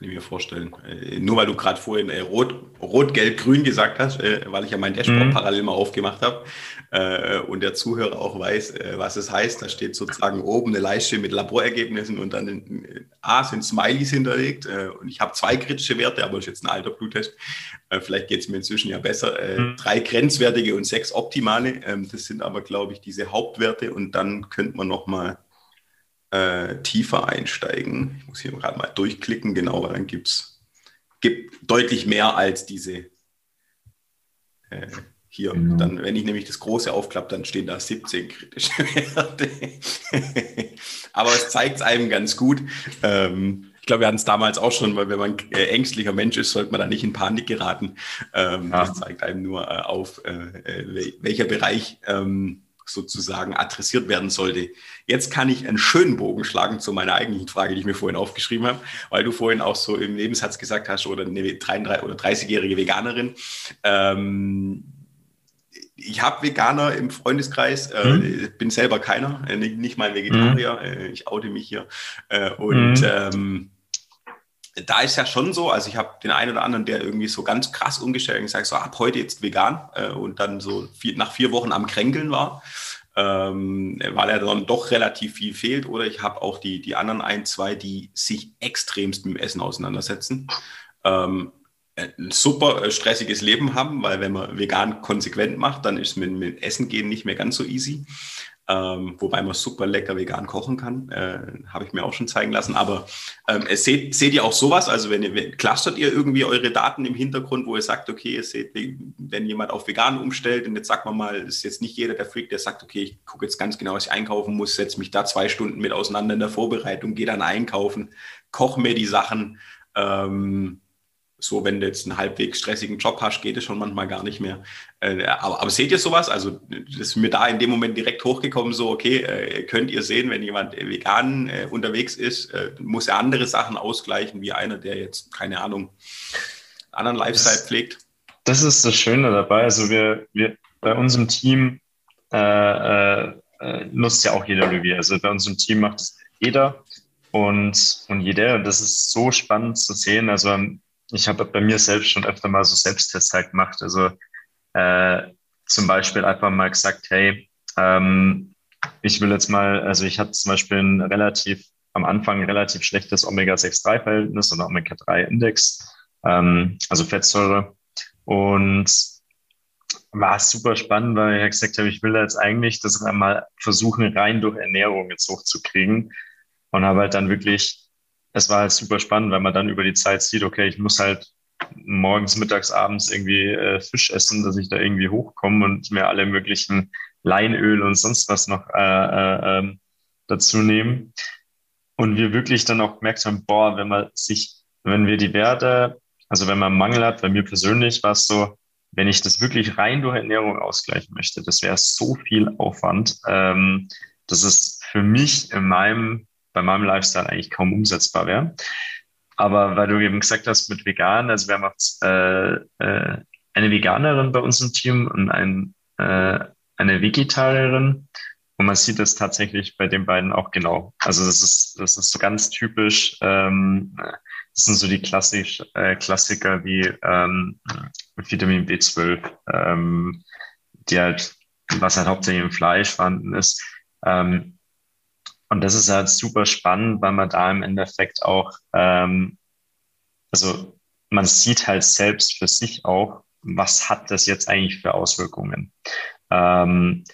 Kann ich mir vorstellen. Äh, nur weil du gerade vorhin äh, Rot, Rot, Gelb, Grün gesagt hast, äh, weil ich ja mein Dashboard mhm. parallel mal aufgemacht habe äh, und der Zuhörer auch weiß, äh, was es heißt. Da steht sozusagen oben eine Leiste mit Laborergebnissen und dann in, äh, A sind Smileys hinterlegt und ich habe zwei kritische Werte, aber das ist jetzt ein alter Bluttest. vielleicht geht es mir inzwischen ja besser. Mhm. Drei grenzwertige und sechs optimale. Ähm, das sind aber, glaube ich, diese Hauptwerte und dann könnte man noch mal äh, tiefer einsteigen. Ich muss hier gerade mal durchklicken, genau, weil dann gibt es deutlich mehr als diese äh, hier. Genau. Dann, wenn ich nämlich das große aufklappe, dann stehen da 17 kritische Werte. Aber es zeigt es einem ganz gut. Ähm, ich glaube, wir hatten es damals auch schon, weil wenn man äh, ängstlicher Mensch ist, sollte man da nicht in Panik geraten. Ähm, ja. Das zeigt einem nur äh, auf, äh, äh welcher Bereich ähm, sozusagen adressiert werden sollte. Jetzt kann ich einen schönen Bogen schlagen zu meiner eigentlichen Frage, die ich mir vorhin aufgeschrieben habe, weil du vorhin auch so im Nebensatz gesagt hast, oder eine 33 oder 30-jährige Veganerin. Ähm, ich habe Veganer im Freundeskreis, äh, mhm. bin selber keiner, äh, nicht, mal Vegetarier, mhm. ich oute mich hier. Äh, und mhm. ähm, da ist ja schon so, also ich habe den einen oder anderen, der irgendwie so ganz krass umgestellt und sagt, so ab heute jetzt vegan äh, und dann so vier, nach vier Wochen am Kränkeln war, ähm, weil er dann doch relativ viel fehlt. Oder ich habe auch die, die anderen ein, zwei, die sich extremst mit dem Essen auseinandersetzen. Ähm, ein super äh, stressiges Leben haben, weil wenn man vegan konsequent macht, dann ist mit, mit Essen gehen nicht mehr ganz so easy. Ähm, wobei man super lecker vegan kochen kann, äh, habe ich mir auch schon zeigen lassen. Aber ähm, seht, seht ihr auch sowas? Also wenn ihr clustert ihr irgendwie eure Daten im Hintergrund, wo ihr sagt, okay, ihr seht, wenn jemand auf vegan umstellt und jetzt sagt man mal, ist jetzt nicht jeder der Freak, der sagt, okay, ich gucke jetzt ganz genau, was ich einkaufen muss, setze mich da zwei Stunden mit auseinander in der Vorbereitung, gehe dann einkaufen, koche mir die Sachen. Ähm, so, wenn du jetzt einen halbwegs stressigen Job hast, geht es schon manchmal gar nicht mehr. Äh, aber, aber, seht ihr sowas? Also, das ist mir da in dem Moment direkt hochgekommen, so, okay, äh, könnt ihr sehen, wenn jemand vegan äh, unterwegs ist, äh, muss er andere Sachen ausgleichen, wie einer, der jetzt, keine Ahnung, anderen Lifestyle das, pflegt? Das ist das Schöne dabei. Also, wir, wir bei unserem Team äh, äh, nutzt ja auch jeder Revier. Also, bei unserem Team macht es jeder und, und jeder. Das ist so spannend zu sehen. Also, ich habe bei mir selbst schon öfter mal so Selbsttests halt gemacht. Also äh, zum Beispiel einfach mal gesagt, hey, ähm, ich will jetzt mal, also ich hatte zum Beispiel ein relativ, am Anfang ein relativ schlechtes Omega-6-3-Verhältnis oder Omega-3-Index, ähm, also Fettsäure. Und war super spannend, weil ich gesagt habe, ich will jetzt eigentlich das einmal versuchen, rein durch Ernährung jetzt hochzukriegen. Und habe halt dann wirklich es war halt super spannend, weil man dann über die Zeit sieht, okay, ich muss halt morgens, mittags, abends irgendwie äh, Fisch essen, dass ich da irgendwie hochkomme und mir alle möglichen Leinöl und sonst was noch äh, äh, ähm, dazu nehmen. Und wir wirklich dann auch gemerkt haben, boah, wenn man sich, wenn wir die Werte, also wenn man Mangel hat, bei mir persönlich war es so, wenn ich das wirklich rein durch Ernährung ausgleichen möchte, das wäre so viel Aufwand. Ähm, das ist für mich in meinem bei meinem Lifestyle eigentlich kaum umsetzbar wäre. Aber weil du eben gesagt hast, mit vegan, also wir haben auch äh, äh, eine Veganerin bei uns im Team und ein, äh, eine Vegetarierin. Und man sieht das tatsächlich bei den beiden auch genau. Also das ist, das ist so ganz typisch. Ähm, das sind so die klassisch, äh, Klassiker wie ähm, Vitamin B12, ähm, die halt, was halt hauptsächlich im Fleisch vorhanden ist. Ähm, und das ist halt super spannend, weil man da im Endeffekt auch, ähm, also man sieht halt selbst für sich auch, was hat das jetzt eigentlich für Auswirkungen. Ähm,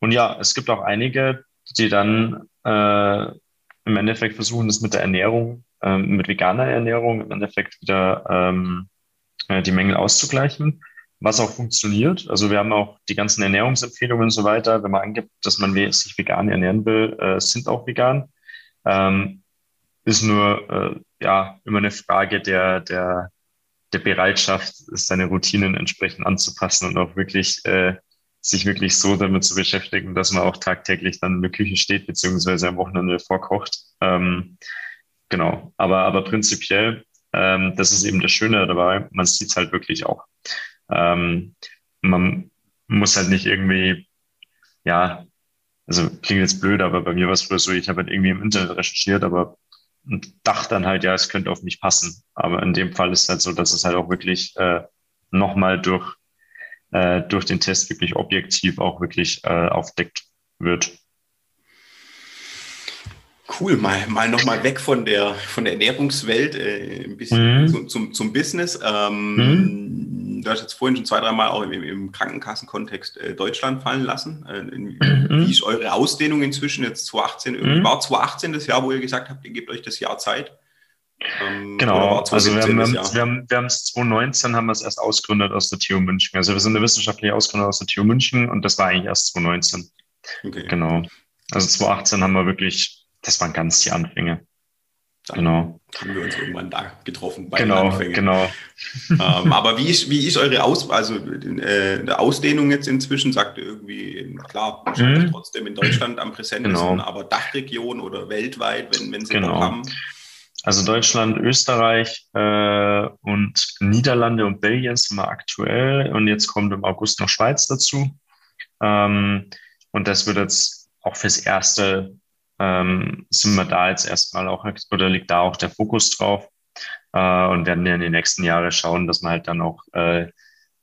und ja, es gibt auch einige, die dann äh, im Endeffekt versuchen, das mit der Ernährung, äh, mit veganer Ernährung im Endeffekt wieder ähm, äh, die Mängel auszugleichen was auch funktioniert. Also wir haben auch die ganzen Ernährungsempfehlungen und so weiter. Wenn man angibt, dass man sich vegan ernähren will, äh, sind auch vegan. Ähm, ist nur äh, ja immer eine Frage der, der, der Bereitschaft, seine Routinen entsprechend anzupassen und auch wirklich äh, sich wirklich so damit zu beschäftigen, dass man auch tagtäglich dann in der Küche steht, beziehungsweise am Wochenende vorkocht. Ähm, genau. Aber, aber prinzipiell, ähm, das ist eben das Schöne dabei, man sieht es halt wirklich auch. Ähm, man muss halt nicht irgendwie, ja, also klingt jetzt blöd, aber bei mir war es früher so, ich habe halt irgendwie im Internet recherchiert, aber dachte dann halt, ja, es könnte auf mich passen. Aber in dem Fall ist es halt so, dass es halt auch wirklich äh, nochmal durch, äh, durch den Test wirklich objektiv auch wirklich äh, aufdeckt wird. Cool, mal, mal nochmal weg von der, von der Ernährungswelt, äh, ein bisschen mhm. zum, zum, zum Business. Ähm, mhm du hast jetzt vorhin schon zwei, dreimal auch im, im Krankenkassenkontext äh, Deutschland fallen lassen. Äh, in, mhm. Wie ist eure Ausdehnung inzwischen jetzt 2018? Mhm. War 2018 das Jahr, wo ihr gesagt habt, ihr gebt euch das Jahr Zeit? Ähm, genau, also wir haben, wir, haben, wir haben es 2019 haben wir es erst ausgegründet aus der TU München. Also wir sind eine wissenschaftliche Ausgründung aus der TU München und das war eigentlich erst 2019. Okay. Genau. Also 2018 haben wir wirklich, das waren ganz die Anfänge. Dann genau. haben wir uns irgendwann da getroffen bei genau, den Anfängen. Genau. ähm, aber wie ist, wie ist eure Aus, also äh, Ausdehnung jetzt inzwischen? Sagt ihr irgendwie, klar, mhm. trotzdem in Deutschland am präsentesten, genau. aber Dachregion oder weltweit, wenn, wenn sie genau. haben? Also Deutschland, Österreich äh, und Niederlande und Belgien sind wir aktuell und jetzt kommt im August noch Schweiz dazu. Ähm, und das wird jetzt auch fürs erste ähm, sind wir da jetzt erstmal auch, oder liegt da auch der Fokus drauf äh, und werden ja in den nächsten Jahren schauen, dass wir halt dann auch äh,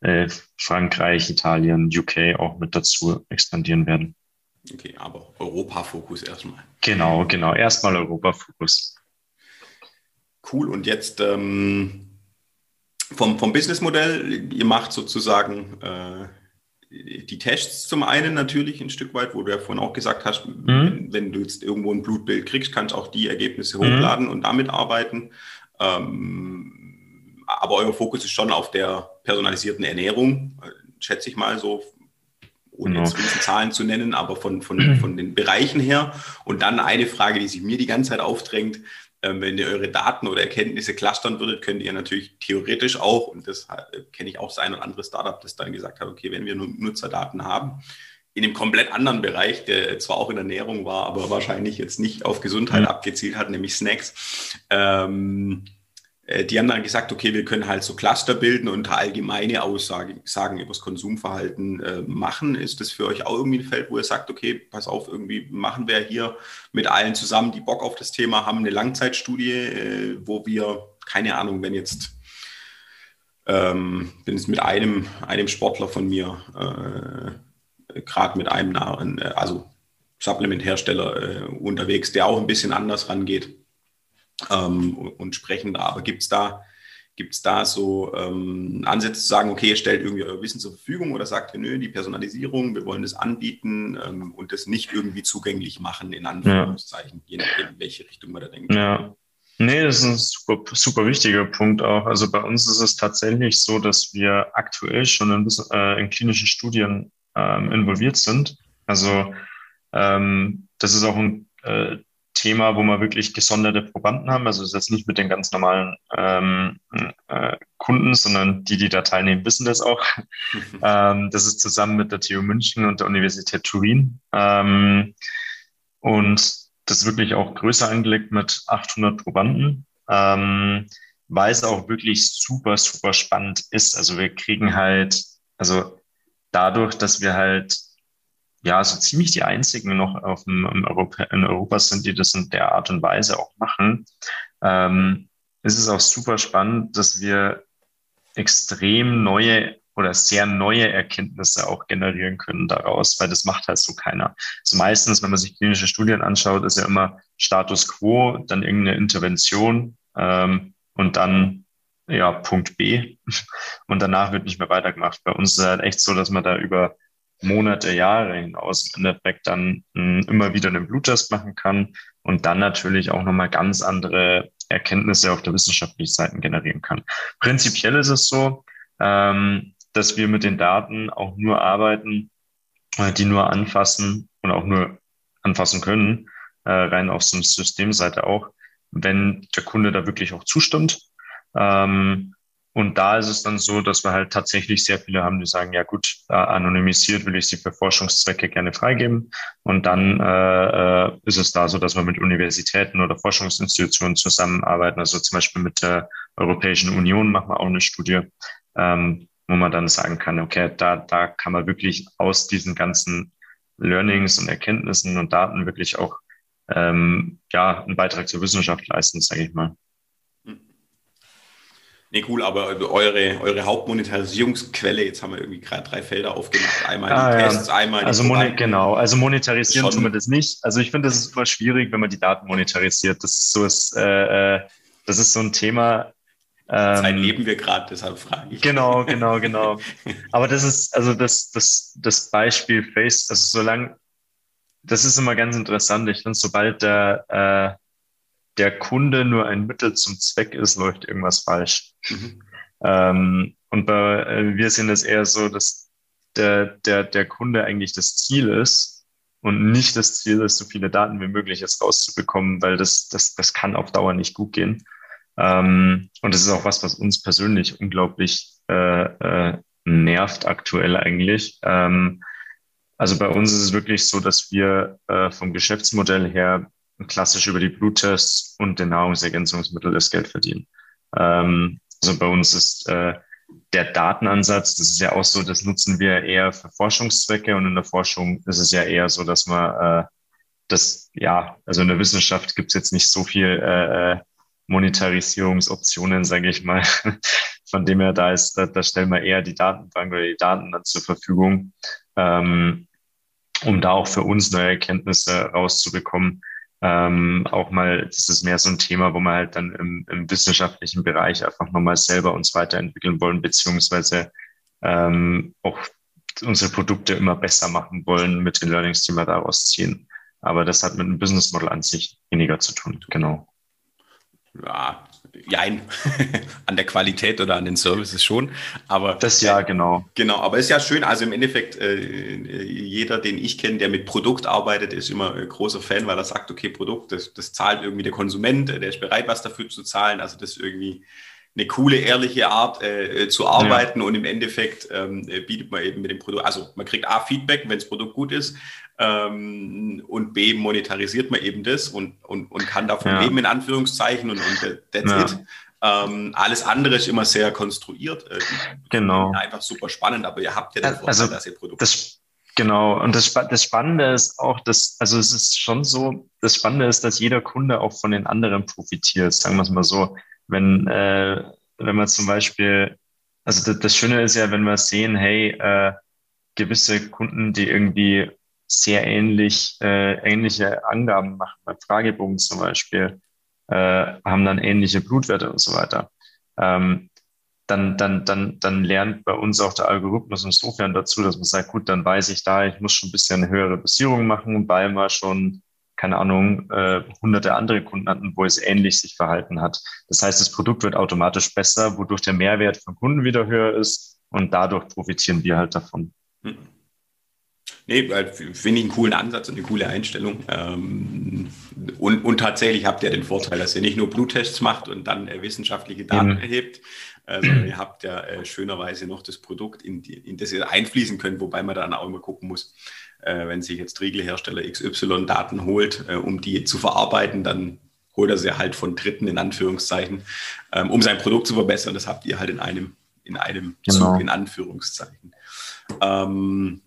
äh, Frankreich, Italien, UK auch mit dazu expandieren werden. Okay, aber Europa-Fokus erstmal. Genau, genau, erstmal Europa-Fokus. Cool, und jetzt ähm, vom, vom Businessmodell, ihr macht sozusagen äh, die Tests zum einen natürlich ein Stück weit, wo du ja vorhin auch gesagt hast, mhm. wenn, wenn, du jetzt irgendwo ein Blutbild kriegst, kannst du auch die Ergebnisse mhm. hochladen und damit arbeiten. Ähm, aber euer Fokus ist schon auf der personalisierten Ernährung, äh, schätze ich mal so, ohne genau. jetzt Zahlen zu nennen, aber von, von, von den Bereichen her. Und dann eine Frage, die sich mir die ganze Zeit aufdrängt, wenn ihr eure Daten oder Erkenntnisse clustern würdet, könnt ihr natürlich theoretisch auch, und das äh, kenne ich auch das ein oder andere Startup, das dann gesagt hat, okay, wenn wir nur Nutzerdaten haben, in einem komplett anderen Bereich, der zwar auch in Ernährung war, aber wahrscheinlich jetzt nicht auf Gesundheit mhm. abgezielt hat, nämlich Snacks, ähm, äh, die haben dann gesagt, okay, wir können halt so Cluster bilden und allgemeine Aussagen sagen über das Konsumverhalten äh, machen. Ist das für euch auch irgendwie ein Feld, wo ihr sagt, okay, pass auf, irgendwie machen wir hier mit allen zusammen, die Bock auf das Thema haben, eine Langzeitstudie, äh, wo wir, keine Ahnung, wenn jetzt ähm, bin jetzt mit einem, einem Sportler von mir, äh, gerade mit einem, äh, also Supplementhersteller äh, unterwegs, der auch ein bisschen anders rangeht ähm, und sprechen da. Aber gibt es da, gibt's da so ähm, Ansätze zu sagen, okay, ihr stellt irgendwie euer Wissen zur Verfügung oder sagt ihr, nö, die Personalisierung, wir wollen das anbieten ähm, und das nicht irgendwie zugänglich machen, in Anführungszeichen, ja. je nachdem, in welche Richtung man da denkt. Ja. Nee, das ist ein super, super wichtiger Punkt auch. Also bei uns ist es tatsächlich so, dass wir aktuell schon in, äh, in klinischen Studien ähm, involviert sind. Also ähm, das ist auch ein äh, Thema, wo wir wirklich gesonderte Probanden haben. Also ist jetzt nicht mit den ganz normalen ähm, äh, Kunden, sondern die, die da teilnehmen, wissen das auch. ähm, das ist zusammen mit der TU München und der Universität Turin. Ähm, und das ist wirklich auch größer angelegt mit 800 Probanden, ähm, weil es auch wirklich super, super spannend ist. Also wir kriegen halt, also dadurch, dass wir halt ja so ziemlich die einzigen noch auf dem, in, Europa, in Europa sind, die das in der Art und Weise auch machen. Ähm, ist es auch super spannend, dass wir extrem neue oder sehr neue Erkenntnisse auch generieren können daraus, weil das macht halt so keiner. Also meistens, wenn man sich klinische Studien anschaut, ist ja immer Status quo, dann irgendeine Intervention ähm, und dann ja Punkt B und danach wird nicht mehr weitergemacht. Bei uns ist es halt echt so, dass man da über Monate, Jahre hinaus im Endeffekt dann hm, immer wieder einen Bluttest machen kann und dann natürlich auch nochmal ganz andere Erkenntnisse auf der wissenschaftlichen Seite generieren kann. Prinzipiell ist es so, ähm, dass wir mit den Daten auch nur arbeiten, äh, die nur anfassen und auch nur anfassen können, äh, rein auf so Systemseite auch, wenn der Kunde da wirklich auch zustimmt. Ähm, und da ist es dann so, dass wir halt tatsächlich sehr viele haben, die sagen, ja gut, anonymisiert will ich sie für Forschungszwecke gerne freigeben. Und dann äh, äh, ist es da so, dass wir mit Universitäten oder Forschungsinstitutionen zusammenarbeiten. Also zum Beispiel mit der Europäischen Union machen wir auch eine Studie, ähm, wo man dann sagen kann, okay, da, da kann man wirklich aus diesen ganzen Learnings und Erkenntnissen und Daten wirklich auch ähm, ja, einen Beitrag zur Wissenschaft leisten, sage ich mal. Nee, cool, aber eure, eure Hauptmonetarisierungsquelle, jetzt haben wir irgendwie gerade drei Felder aufgemacht. Einmal ah, die Tests, ja. einmal die Also genau, also monetarisieren tun wir das nicht. Also ich finde, das ist immer schwierig, wenn man die Daten monetarisiert. Das ist so, ist, äh, äh das ist so ein Thema. Ähm, Zeit leben wir gerade, deshalb frage ich. Genau, genau, genau. aber das ist, also das, das, das Beispiel Face, also solange, das ist immer ganz interessant. Ich finde, sobald der, äh, der Kunde nur ein Mittel zum Zweck ist, läuft irgendwas falsch. Mhm. Ähm, und bei, äh, wir sehen es eher so, dass der, der, der Kunde eigentlich das Ziel ist und nicht das Ziel ist, so viele Daten wie möglich jetzt rauszubekommen, weil das, das, das kann auf Dauer nicht gut gehen. Ähm, und das ist auch was, was uns persönlich unglaublich äh, äh, nervt aktuell eigentlich. Ähm, also bei uns ist es wirklich so, dass wir äh, vom Geschäftsmodell her klassisch über die Bluttests und den Nahrungsergänzungsmittel das Geld verdienen. Ähm, also bei uns ist äh, der Datenansatz, das ist ja auch so, das nutzen wir eher für Forschungszwecke und in der Forschung ist es ja eher so, dass man äh, das, ja, also in der Wissenschaft gibt es jetzt nicht so viel äh, äh Monetarisierungsoptionen, sage ich mal. Von dem her, da ist, da, da stellen wir eher die Datenbank oder die Daten dann zur Verfügung, ähm, um da auch für uns neue Erkenntnisse rauszubekommen. Ähm, auch mal, das ist mehr so ein Thema, wo wir halt dann im, im wissenschaftlichen Bereich einfach nochmal selber uns weiterentwickeln wollen, beziehungsweise ähm, auch unsere Produkte immer besser machen wollen mit den Learnings, die wir daraus ziehen. Aber das hat mit dem Business Model an sich weniger zu tun, genau. Ja, jein, an der Qualität oder an den Services schon. Aber das ja, genau. Genau, aber ist ja schön. Also im Endeffekt, äh, jeder, den ich kenne, der mit Produkt arbeitet, ist immer ein großer Fan, weil er sagt, okay, Produkt, das, das zahlt irgendwie der Konsument, der ist bereit, was dafür zu zahlen. Also das ist irgendwie eine coole, ehrliche Art äh, zu arbeiten ja. und im Endeffekt ähm, bietet man eben mit dem Produkt, also man kriegt A, Feedback, wenn das Produkt gut ist ähm, und B, monetarisiert man eben das und, und, und kann davon ja. leben, in Anführungszeichen und, und that's ja. it. Ähm, alles andere ist immer sehr konstruiert. Äh, genau. Einfach super spannend, aber ihr habt ja den Vorteil, also, dass ihr Produkte das, Genau, und das, das Spannende ist auch, dass, also es ist schon so, das Spannende ist, dass jeder Kunde auch von den anderen profitiert, sagen wir es mal so. Wenn, äh, wenn man zum Beispiel, also das, das Schöne ist ja, wenn wir sehen, hey, äh, gewisse Kunden, die irgendwie sehr ähnlich, äh, ähnliche Angaben machen, bei Fragebogen zum Beispiel, äh, haben dann ähnliche Blutwerte und so weiter. Ähm, dann, dann, dann, dann lernt bei uns auch der Algorithmus insofern dazu, dass man sagt, gut, dann weiß ich da, ich muss schon ein bisschen eine höhere Dosierung machen, weil wir schon keine Ahnung, äh, hunderte andere Kunden hatten, wo es ähnlich sich verhalten hat. Das heißt, das Produkt wird automatisch besser, wodurch der Mehrwert von Kunden wieder höher ist und dadurch profitieren wir halt davon. Hm. Nee, finde ich einen coolen Ansatz und eine coole Einstellung. Ähm, und, und tatsächlich habt ihr den Vorteil, dass ihr nicht nur Bluttests macht und dann äh, wissenschaftliche Daten mhm. erhebt, sondern ihr habt ja äh, schönerweise noch das Produkt, in, die, in das ihr einfließen könnt, wobei man dann auch immer gucken muss, äh, wenn sich jetzt Riegelhersteller XY Daten holt, äh, um die zu verarbeiten, dann holt er sie halt von Dritten in Anführungszeichen, ähm, um sein Produkt zu verbessern. Das habt ihr halt in einem, in einem genau. Zug in Anführungszeichen. Ähm,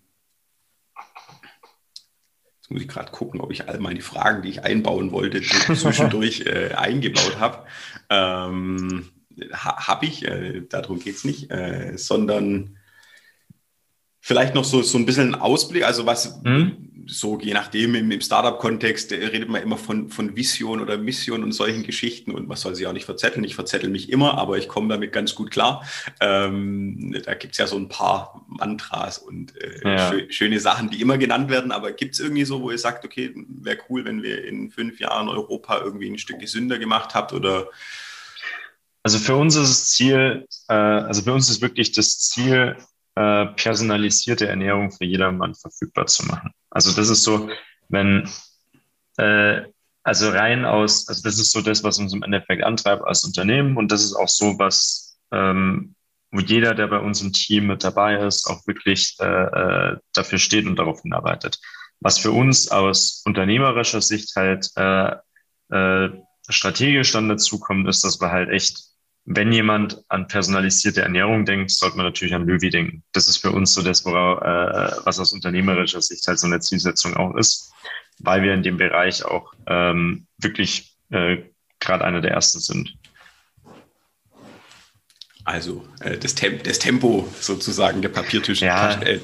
Jetzt muss ich gerade gucken, ob ich all meine Fragen, die ich einbauen wollte, zwischendurch äh, eingebaut habe. Ähm, ha, habe ich, äh, darum geht es nicht, äh, sondern Vielleicht noch so, so ein bisschen Ausblick, also was mhm. so je nachdem im, im Startup-Kontext äh, redet man immer von, von Vision oder Mission und solchen Geschichten und man soll sich auch nicht verzetteln. Ich verzettel mich immer, aber ich komme damit ganz gut klar. Ähm, da gibt es ja so ein paar Mantras und äh, ja. schö schöne Sachen, die immer genannt werden, aber gibt es irgendwie so, wo ihr sagt, okay, wäre cool, wenn wir in fünf Jahren Europa irgendwie ein Stück gesünder gemacht habt oder also für uns ist das Ziel, äh, also für uns ist wirklich das Ziel, äh, personalisierte Ernährung für jedermann verfügbar zu machen. Also das ist so, wenn, äh, also rein aus, also das ist so das, was uns im Endeffekt antreibt als Unternehmen und das ist auch so, was, ähm, wo jeder, der bei uns im Team mit dabei ist, auch wirklich äh, äh, dafür steht und darauf hinarbeitet. Was für uns aus unternehmerischer Sicht halt äh, äh, strategisch dann dazu kommt, ist, dass wir halt echt wenn jemand an personalisierte Ernährung denkt, sollte man natürlich an Löwy denken. Das ist für uns so das, worauf, äh, was aus unternehmerischer Sicht halt so eine Zielsetzung auch ist, weil wir in dem Bereich auch ähm, wirklich äh, gerade einer der ersten sind. Also äh, das, Tem das, Tempo sozusagen der Papiertücher. Ja. Äh,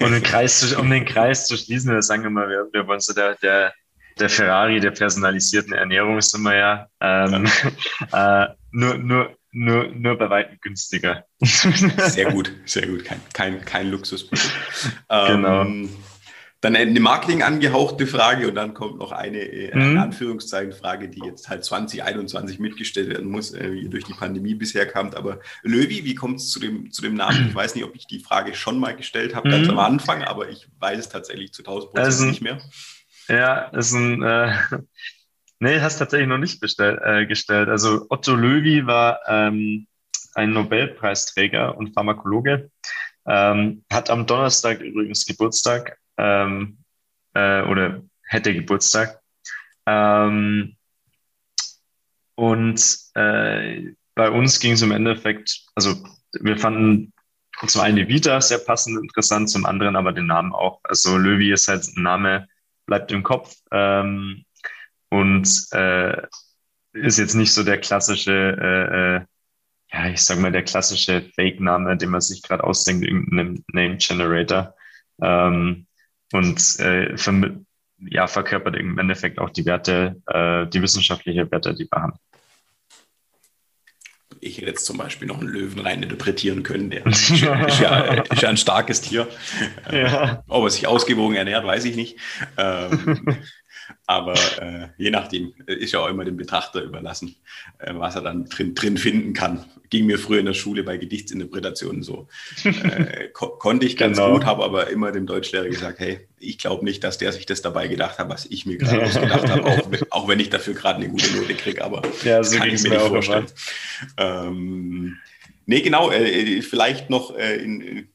um, den Kreis zu, um den Kreis zu schließen, wir sagen immer, wir, wir wollen so der, der, der Ferrari der personalisierten Ernährung sind wir ja. Ähm, ja. äh, nur, nur, nur, nur bei weitem günstiger. Sehr gut, sehr gut. Kein, kein, kein Luxusprodukt. Genau. Ähm, Dann eine Marketing angehauchte Frage und dann kommt noch eine, äh, mhm. eine Anführungszeichen Frage, die jetzt halt 2021 mitgestellt werden muss, äh, wie durch die Pandemie bisher kam. Aber Löwy, wie kommt es zu dem, zu dem Namen? Ich weiß nicht, ob ich die Frage schon mal gestellt habe, ganz mhm. am Anfang, aber ich weiß es tatsächlich zu 1000 Prozent nicht mehr. Ja, ist ein, äh, nee, hast tatsächlich noch nicht bestell, äh, gestellt. Also Otto Löwy war ähm, ein Nobelpreisträger und Pharmakologe, ähm, hat am Donnerstag übrigens Geburtstag ähm, äh, oder hätte Geburtstag. Ähm, und äh, bei uns ging es im Endeffekt, also wir fanden zum einen die Vita sehr passend, interessant, zum anderen aber den Namen auch. Also Löwy ist halt ein Name, bleibt im Kopf ähm, und äh, ist jetzt nicht so der klassische, äh, äh, ja, ich sag mal, der klassische Fake-Name, den man sich gerade ausdenkt, irgendeinem Name-Generator. Ähm, und äh, ja, verkörpert im Endeffekt auch die Werte, äh, die wissenschaftliche Werte, die wir haben. Ich hätte jetzt zum Beispiel noch einen Löwen rein interpretieren können, der ist ja, ist ja, ist ja ein starkes Tier. Ja. Ob er sich ausgewogen ernährt, weiß ich nicht. Ähm, aber äh, je nachdem, äh, ist ja auch immer dem Betrachter überlassen, äh, was er dann drin, drin finden kann. Ging mir früher in der Schule bei Gedichtsinterpretationen so. Äh, ko konnte ich ganz genau. gut, habe aber immer dem Deutschlehrer gesagt, hey, ich glaube nicht, dass der sich das dabei gedacht hat, was ich mir gerade ausgedacht habe, auch, auch, wenn ich dafür gerade eine gute Note kriege, aber ja, so kann ich mir nicht vorstellen. Ähm, nee, genau, äh, vielleicht noch äh, in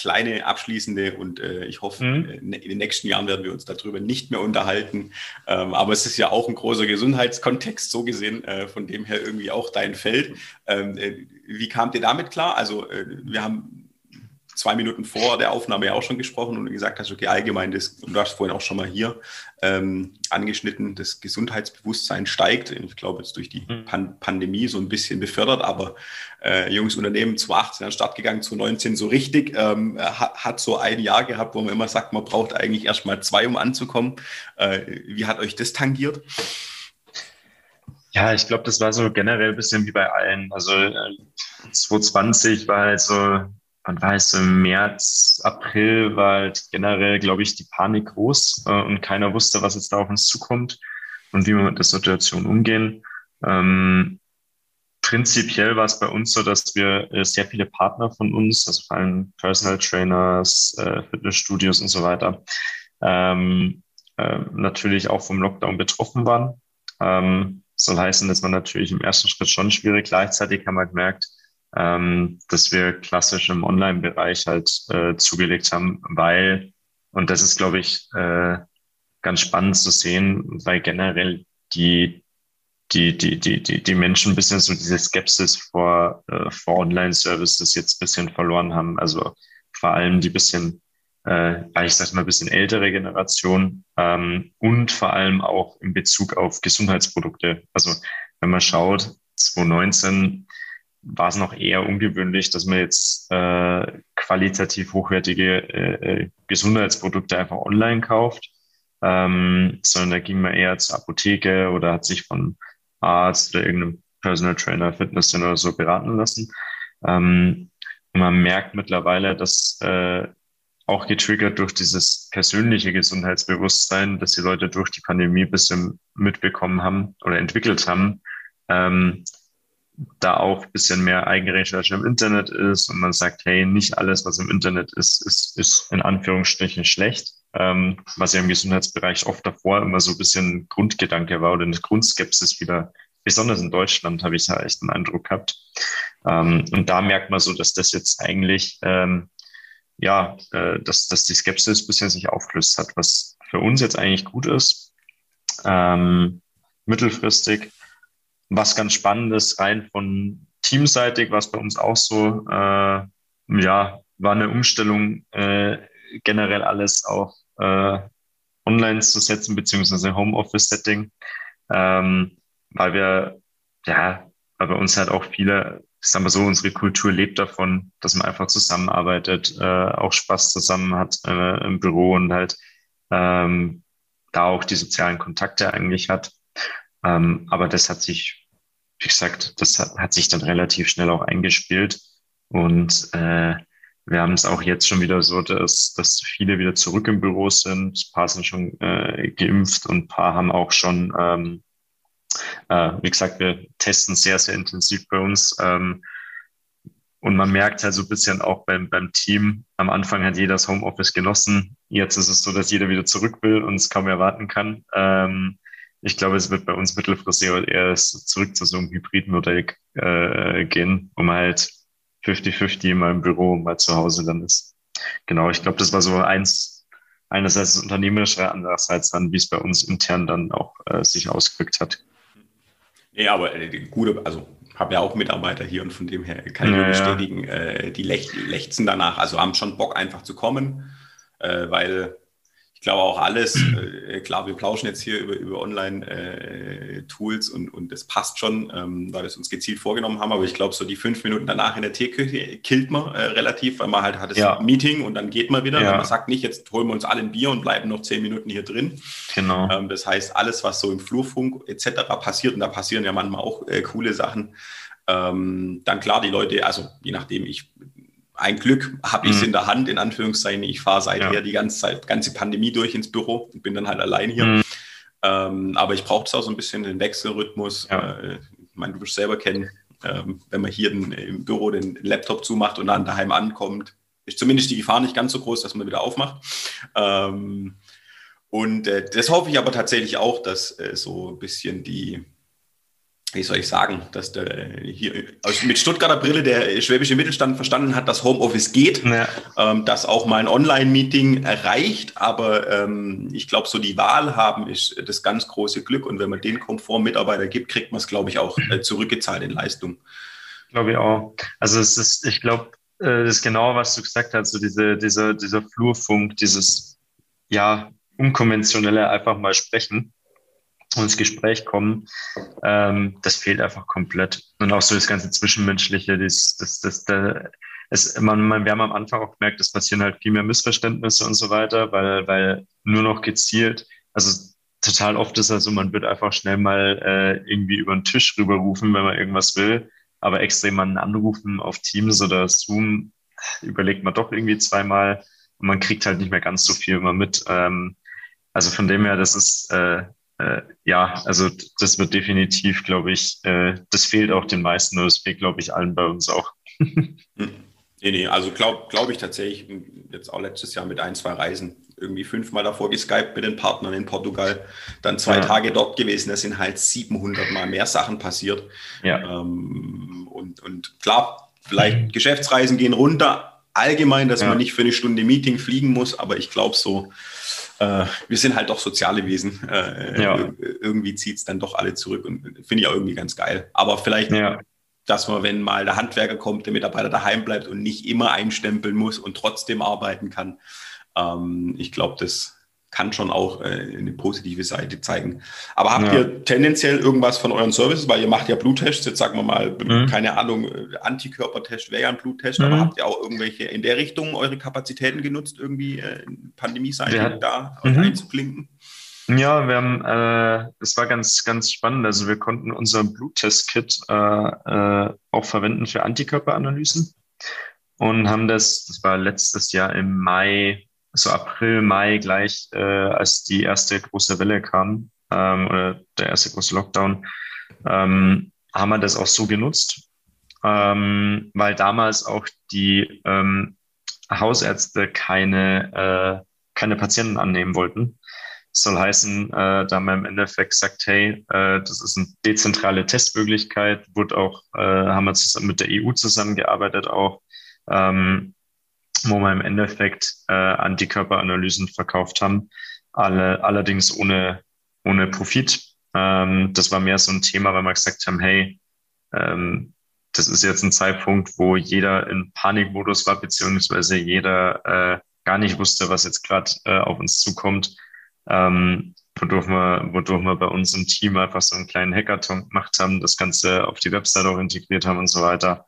kleine abschließende und äh, ich hoffe, mhm. Äh, in den nächsten Jahren werden wir uns darüber nicht mehr unterhalten. Ähm, aber es ist ja auch ein großer Gesundheitskontext, so gesehen, äh, von dem her irgendwie auch dein Feld. Ähm, äh, wie kamt ihr damit klar? Also äh, wir haben zwei Minuten vor der Aufnahme ja auch schon gesprochen und gesagt hast, okay, allgemein, das, du hast vorhin auch schon mal hier ähm, angeschnitten, das Gesundheitsbewusstsein steigt. Ich glaube, jetzt durch die mhm. Pan Pandemie so ein bisschen befördert, aber äh, junges Unternehmen 2018 an den Start gegangen, 2019 so richtig, ähm, hat, hat, so ein Jahr gehabt, wo man immer sagt, man braucht eigentlich erst mal zwei, um anzukommen. Äh, wie hat euch das tangiert? Ja, ich glaube, das war so generell ein bisschen wie bei allen. Also äh, 2020 war halt so war es, im März, April war halt generell, glaube ich, die Panik groß äh, und keiner wusste, was jetzt da auf uns zukommt und wie wir mit der Situation umgehen. Ähm, prinzipiell war es bei uns so, dass wir äh, sehr viele Partner von uns, also vor allem Personal Trainers, äh, Fitnessstudios und so weiter, ähm, äh, natürlich auch vom Lockdown betroffen waren. Ähm, soll heißen, dass man natürlich im ersten Schritt schon schwierig. Gleichzeitig haben wir gemerkt, ähm, dass wir klassisch im Online-Bereich halt äh, zugelegt haben, weil, und das ist, glaube ich, äh, ganz spannend zu sehen, weil generell die, die, die, die, die, die Menschen ein bisschen so diese Skepsis vor, äh, vor Online-Services jetzt ein bisschen verloren haben. Also vor allem die bisschen, äh, ich sag mal, ein bisschen ältere Generation ähm, und vor allem auch in Bezug auf Gesundheitsprodukte. Also wenn man schaut, 2019 war es noch eher ungewöhnlich, dass man jetzt äh, qualitativ hochwertige äh, äh, Gesundheitsprodukte einfach online kauft, ähm, sondern da ging man eher zur Apotheke oder hat sich von Arzt oder irgendeinem Personal Trainer, Fitness oder so beraten lassen. Ähm, man merkt mittlerweile, dass äh, auch getriggert durch dieses persönliche Gesundheitsbewusstsein, dass die Leute durch die Pandemie ein bisschen mitbekommen haben oder entwickelt haben, ähm, da auch ein bisschen mehr Eigenrecherche im Internet ist und man sagt, hey, nicht alles, was im Internet ist, ist, ist in Anführungsstrichen schlecht, ähm, was ja im Gesundheitsbereich oft davor immer so ein bisschen Grundgedanke war oder eine Grundskepsis wieder, besonders in Deutschland habe ich da echt einen Eindruck gehabt. Ähm, und da merkt man so, dass das jetzt eigentlich, ähm, ja, äh, dass, dass die Skepsis bisher sich aufgelöst hat, was für uns jetzt eigentlich gut ist. Ähm, mittelfristig was ganz spannend ist, rein von teamseitig, was bei uns auch so, äh, ja, war eine Umstellung, äh, generell alles auch äh, online zu setzen, beziehungsweise Homeoffice-Setting, ähm, weil wir, ja, weil bei uns halt auch viele, sagen wir so, unsere Kultur lebt davon, dass man einfach zusammenarbeitet, äh, auch Spaß zusammen hat äh, im Büro und halt ähm, da auch die sozialen Kontakte eigentlich hat. Ähm, aber das hat sich, wie gesagt, das hat, hat sich dann relativ schnell auch eingespielt. Und äh, wir haben es auch jetzt schon wieder so, dass, dass viele wieder zurück im Büro sind. Ein paar sind schon äh, geimpft und ein paar haben auch schon, ähm, äh, wie gesagt, wir testen sehr, sehr intensiv bei uns. Ähm, und man merkt halt so ein bisschen auch beim, beim Team, am Anfang hat jeder das Homeoffice genossen. Jetzt ist es so, dass jeder wieder zurück will und es kaum erwarten kann. Ähm, ich glaube, es wird bei uns mittelfristig eher zurück zu so einem Hybridmodell äh, gehen, um halt 50-50 mal im Büro mal zu Hause dann ist. Genau, ich glaube, das war so eins, einerseits das Unternehmerische, andererseits dann, wie es bei uns intern dann auch äh, sich ausgewirkt hat. Ja, aber äh, gute, also habe ja auch Mitarbeiter hier und von dem her kann ich ja, bestätigen, ja. äh, die lech, lechzen danach, also haben schon Bock einfach zu kommen, äh, weil ich glaube auch alles, äh, klar, wir plauschen jetzt hier über, über Online-Tools äh, und, und das passt schon, ähm, weil wir es uns gezielt vorgenommen haben, aber ich glaube, so die fünf Minuten danach in der Teeküche killt man äh, relativ, weil man halt hat das ja. Meeting und dann geht man wieder. Ja. Man sagt nicht, jetzt holen wir uns alle ein Bier und bleiben noch zehn Minuten hier drin. Genau. Ähm, das heißt, alles, was so im Flurfunk etc. passiert, und da passieren ja manchmal auch äh, coole Sachen, ähm, dann klar, die Leute, also je nachdem, ich ein Glück habe ich es mhm. in der Hand, in Anführungszeichen. Ich fahre seither ja. die ganze Zeit, ganze Pandemie durch ins Büro und bin dann halt allein hier. Mhm. Ähm, aber ich brauche es auch so ein bisschen den Wechselrhythmus. Ja. Äh, ich meine, du wirst selber kennen, ähm, wenn man hier den, im Büro den Laptop zumacht und dann daheim ankommt, ist zumindest die Gefahr nicht ganz so groß, dass man wieder aufmacht. Ähm, und äh, das hoffe ich aber tatsächlich auch, dass äh, so ein bisschen die, wie soll ich sagen, dass der hier mit Stuttgarter Brille der schwäbische Mittelstand verstanden hat, dass Homeoffice geht, ja. ähm, dass auch mal ein Online-Meeting erreicht, aber ähm, ich glaube, so die Wahl haben ist das ganz große Glück und wenn man den Komfort Mitarbeiter gibt, kriegt man es, glaube ich, auch äh, zurückgezahlt in Leistung. Glaube ich auch. Also es ist, ich glaube, äh, das ist genau, was du gesagt hast, so diese, dieser, dieser Flurfunk, dieses ja unkonventionelle einfach mal sprechen ins Gespräch kommen, ähm, das fehlt einfach komplett. Und auch so das ganze Zwischenmenschliche, das, das, das, das es, man, man, wir haben am Anfang auch gemerkt, es passieren halt viel mehr Missverständnisse und so weiter, weil, weil nur noch gezielt, also total oft ist also, man wird einfach schnell mal äh, irgendwie über den Tisch rüberrufen, wenn man irgendwas will, aber extra jemanden anrufen auf Teams oder Zoom, überlegt man doch irgendwie zweimal und man kriegt halt nicht mehr ganz so viel immer mit. Ähm, also von dem her, das ist äh, äh, ja, also das wird definitiv, glaube ich, äh, das fehlt auch den meisten und das fehlt, glaube ich, allen bei uns auch. Hm. nee, nee, also glaube glaub ich tatsächlich, jetzt auch letztes Jahr mit ein, zwei Reisen, irgendwie fünfmal davor geskypt mit den Partnern in Portugal, dann zwei ja. Tage dort gewesen, da sind halt 700 mal mehr Sachen passiert. Ja. Ähm, und, und klar, vielleicht mhm. Geschäftsreisen gehen runter, allgemein, dass ja. man nicht für eine Stunde Meeting fliegen muss, aber ich glaube so, äh, wir sind halt doch soziale Wesen. Äh, ja. Irgendwie zieht es dann doch alle zurück und finde ich auch irgendwie ganz geil. Aber vielleicht, ja. dass man, wenn mal der Handwerker kommt, der Mitarbeiter daheim bleibt und nicht immer einstempeln muss und trotzdem arbeiten kann. Ähm, ich glaube, das kann schon auch äh, eine positive Seite zeigen. Aber habt ja. ihr tendenziell irgendwas von euren Services, weil ihr macht ja Bluttests, jetzt sagen wir mal, mhm. keine Ahnung, äh, Antikörpertest wäre ja ein Bluttest, mhm. aber habt ihr auch irgendwelche in der Richtung eure Kapazitäten genutzt, irgendwie äh, Pandemie-Seite da mhm. einzuklinken? Ja, wir haben, äh, es war ganz, ganz spannend. Also wir konnten unser Bluttest-Kit äh, äh, auch verwenden für Antikörperanalysen und haben das, das war letztes Jahr im Mai so April, Mai gleich, äh, als die erste große Welle kam ähm, oder der erste große Lockdown, ähm, haben wir das auch so genutzt, ähm, weil damals auch die ähm, Hausärzte keine, äh, keine Patienten annehmen wollten. Das soll heißen, äh, da wir im Endeffekt gesagt, hey, äh, das ist eine dezentrale Testmöglichkeit, wurde auch, äh, haben wir zusammen mit der EU zusammengearbeitet auch, ähm, wo wir im Endeffekt äh, Antikörperanalysen verkauft haben, alle, allerdings ohne, ohne Profit. Ähm, das war mehr so ein Thema, weil wir gesagt haben, hey, ähm, das ist jetzt ein Zeitpunkt, wo jeder in Panikmodus war, beziehungsweise jeder äh, gar nicht wusste, was jetzt gerade äh, auf uns zukommt. Ähm, wodurch wir, wodurch wir bei uns im Team einfach so einen kleinen Hackathon gemacht haben, das Ganze auf die Website auch integriert haben und so weiter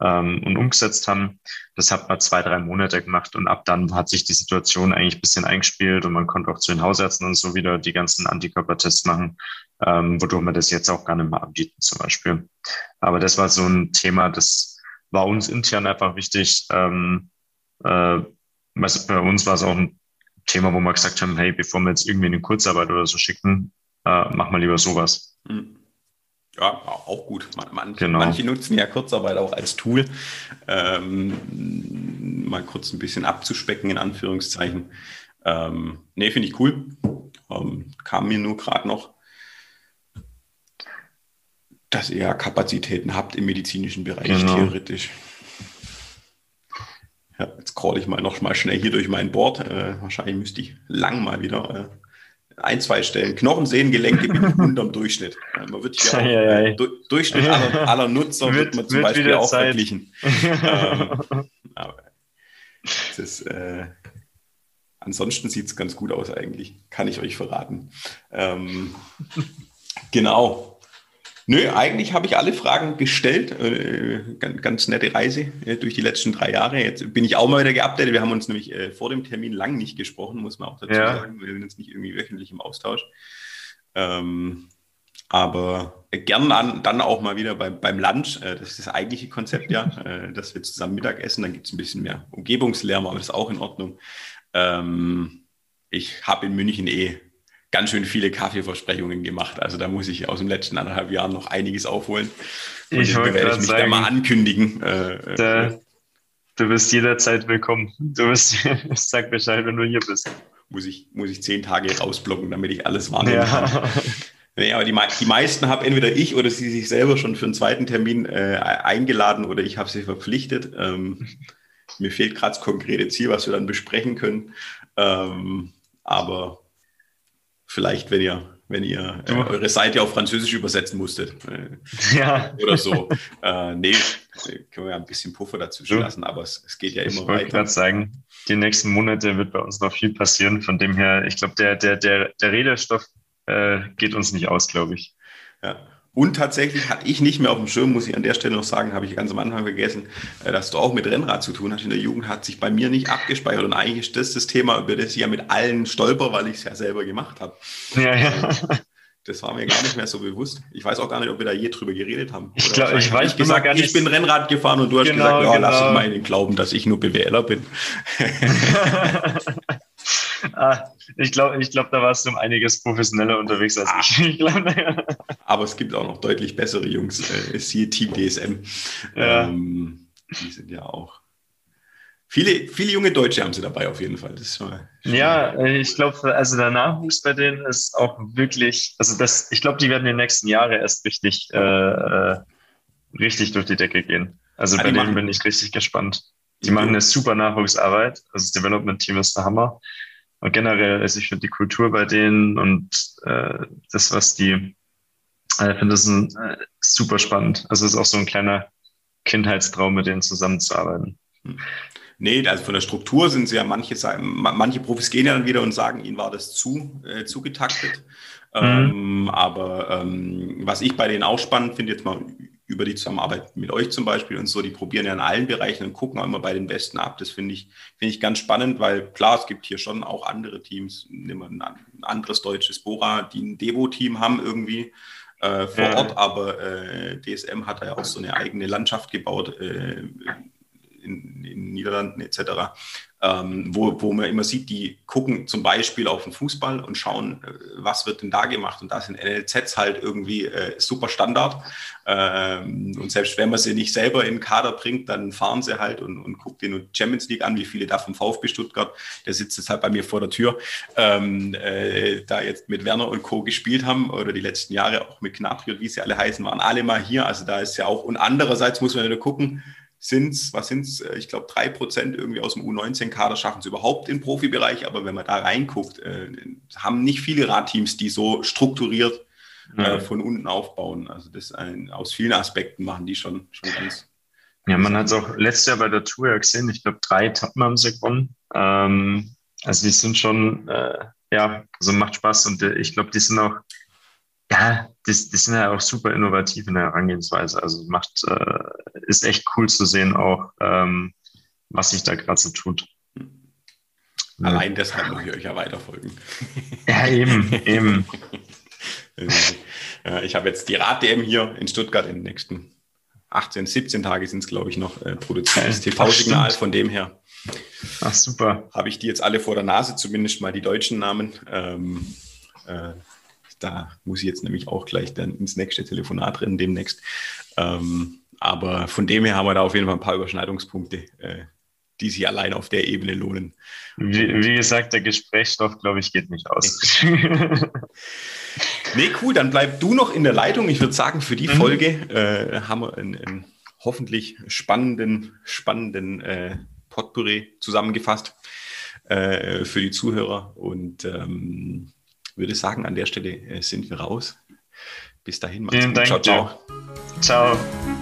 ähm, und umgesetzt haben. Das hat man zwei, drei Monate gemacht und ab dann hat sich die Situation eigentlich ein bisschen eingespielt und man konnte auch zu den Hausärzten und so wieder die ganzen Antikörpertests machen, ähm, wodurch wir das jetzt auch gar nicht mehr anbieten zum Beispiel. Aber das war so ein Thema, das war uns intern einfach wichtig, ähm, äh, bei uns war es auch ein Thema, wo wir gesagt haben, hey, bevor wir jetzt irgendwie eine Kurzarbeit oder so schicken, äh, machen wir lieber sowas. Hm. Ja, auch gut. Man, genau. Manche nutzen ja Kurzarbeit auch als Tool, ähm, mal kurz ein bisschen abzuspecken, in Anführungszeichen. Ähm, nee, finde ich cool. Ähm, kam mir nur gerade noch, dass ihr Kapazitäten habt im medizinischen Bereich, genau. theoretisch. Ja, jetzt crawl ich mal noch mal schnell hier durch mein Board. Äh, wahrscheinlich müsste ich lang mal wieder äh, ein, zwei Stellen. Knochensehnengelenke bin ich unterm Durchschnitt. Man wird hier auch, äh, du, Durchschnitt aller, aller Nutzer wird, wird, man zum Beispiel auch Zeit. verglichen. ähm, aber das, äh, ansonsten sieht es ganz gut aus eigentlich, kann ich euch verraten. Ähm, genau. Nö, eigentlich habe ich alle Fragen gestellt. Äh, ganz, ganz, nette Reise äh, durch die letzten drei Jahre. Jetzt bin ich auch mal wieder geupdatet. Wir haben uns nämlich äh, vor dem Termin lang nicht gesprochen, muss man auch dazu ja. sagen. Wir sind jetzt nicht irgendwie wöchentlich im Austausch. Ähm, aber gern an, dann auch mal wieder beim, beim Lunch. Äh, das ist das eigentliche Konzept, ja, äh, dass wir zusammen Mittagessen. Dann gibt es ein bisschen mehr Umgebungslärm, aber das ist auch in Ordnung. Ähm, ich habe in München eh ganz schön viele Kaffeeversprechungen gemacht. Also da muss ich aus dem letzten anderthalb Jahren noch einiges aufholen. Und ich werde ich mich sagen, da mal ankündigen. Äh, da, äh, du bist jederzeit willkommen. Du bist, sag Bescheid, wenn du hier bist. Muss ich, muss ich zehn Tage rausblocken, damit ich alles wahrnehmen ja. kann. Nee, aber die, die meisten haben entweder ich oder sie sich selber schon für einen zweiten Termin äh, eingeladen oder ich habe sie verpflichtet. Ähm, mir fehlt gerade das konkrete Ziel, was wir dann besprechen können. Ähm, aber Vielleicht, wenn ihr, wenn ihr äh, eure Seite auf Französisch übersetzen musstet. Äh, ja. Oder so. äh, nee, können wir ja ein bisschen Puffer dazwischen lassen, aber es, es geht ja immer ich weiter. Ich wollte gerade sagen, die nächsten Monate wird bei uns noch viel passieren. Von dem her, ich glaube, der, der, der, der Redestoff äh, geht uns nicht aus, glaube ich. Ja. Und tatsächlich hatte ich nicht mehr auf dem Schirm, muss ich an der Stelle noch sagen, habe ich ganz am Anfang vergessen, äh, dass du auch mit Rennrad zu tun hast. In der Jugend hat sich bei mir nicht abgespeichert. Und eigentlich ist das das Thema, über das ich ja mit allen stolper, weil ich es ja selber gemacht habe. Ja, ja. Das war mir gar nicht mehr so bewusst. Ich weiß auch gar nicht, ob wir da je drüber geredet haben. ich, glaub, ich weiß ich gesagt, gar nicht. Ich bin Rennrad gefahren und du hast genau, gesagt, ja, genau. lass uns mal in den Glauben, dass ich nur BWLer bin. ah, ich glaube, ich glaub, da warst du um einiges professioneller unterwegs als ich. ich glaub, Aber es gibt auch noch deutlich bessere Jungs, äh, siehe Team DSM. Ja. Ähm, die sind ja auch. Viele, viele junge Deutsche haben sie dabei auf jeden Fall. ja, ich glaube, also der Nachwuchs bei denen ist auch wirklich, also das, ich glaube, die werden in den nächsten Jahren erst richtig, äh, äh richtig durch die Decke gehen. Also ja, bei denen machen, bin ich richtig gespannt. Die machen eine super Nachwuchsarbeit. Also das Development-Team ist der Hammer. Und generell, also ich finde die Kultur bei denen und äh, das, was die, äh, ich finde das ein, äh, super spannend. Also es ist auch so ein kleiner Kindheitstraum, mit denen zusammenzuarbeiten. Hm. Nee, also von der Struktur sind sie ja manche manche Profis gehen ja dann wieder und sagen, ihnen war das zu äh, zugetaktet. Mhm. Ähm, aber ähm, was ich bei denen auch spannend finde, jetzt mal über die Zusammenarbeit mit euch zum Beispiel und so, die probieren ja in allen Bereichen und gucken auch immer bei den Besten ab. Das finde ich, finde ich ganz spannend, weil klar, es gibt hier schon auch andere Teams, nehmen wir ein anderes deutsches Bora, die ein Devo-Team haben irgendwie äh, vor ja. Ort, aber äh, DSM hat ja auch so eine eigene Landschaft gebaut äh, in, in Niederlanden etc ähm, wo, wo man immer sieht, die gucken zum Beispiel auf den Fußball und schauen, äh, was wird denn da gemacht. Und da sind NLZs halt irgendwie äh, super Standard. Ähm, und selbst wenn man sie nicht selber in den Kader bringt, dann fahren sie halt und, und guckt den Champions League an, wie viele da vom VfB Stuttgart, der sitzt jetzt halt bei mir vor der Tür, ähm, äh, da jetzt mit Werner und Co. gespielt haben oder die letzten Jahre auch mit Knapri und wie sie alle heißen, waren alle mal hier. Also da ist ja auch, und andererseits muss man wieder gucken, sind es, was sind es, äh, ich glaube, drei Prozent irgendwie aus dem U19-Kader schaffen es überhaupt im Profibereich. Aber wenn man da reinguckt, äh, haben nicht viele Radteams, die so strukturiert äh, von unten aufbauen. Also das ein, aus vielen Aspekten machen die schon, schon ganz. Ja, man hat es auch letztes Jahr bei der Tour gesehen. Ich glaube, drei Etappen haben sie gewonnen. Ähm, also die sind schon, äh, ja, also macht Spaß und äh, ich glaube, die sind auch ja, das, das sind ja auch super innovativ in der Herangehensweise. Also macht, äh, ist echt cool zu sehen auch, ähm, was sich da gerade so tut. Allein ja. deshalb muss ich euch ja weiterfolgen. Ja, eben, eben. ich habe jetzt die Rad-DM hier in Stuttgart in den nächsten 18, 17 Tage sind es, glaube ich, noch äh, produziertes TV-Signal. Von dem her Ach, super. habe ich die jetzt alle vor der Nase, zumindest mal die deutschen Namen. Ähm, äh, da muss ich jetzt nämlich auch gleich dann ins nächste Telefonat drin demnächst. Ähm, aber von dem her haben wir da auf jeden Fall ein paar Überschneidungspunkte, äh, die sich allein auf der Ebene lohnen. Wie, wie gesagt, der Gesprächsstoff, glaube ich, geht nicht aus. nee, cool, dann bleib du noch in der Leitung. Ich würde sagen, für die mhm. Folge äh, haben wir einen, einen, hoffentlich spannenden, spannenden äh, Potpourri zusammengefasst äh, für die Zuhörer und ähm, würde sagen, an der Stelle äh, sind wir raus. Bis dahin, macht's Vielen gut. Dank ciao, ciao. Ciao.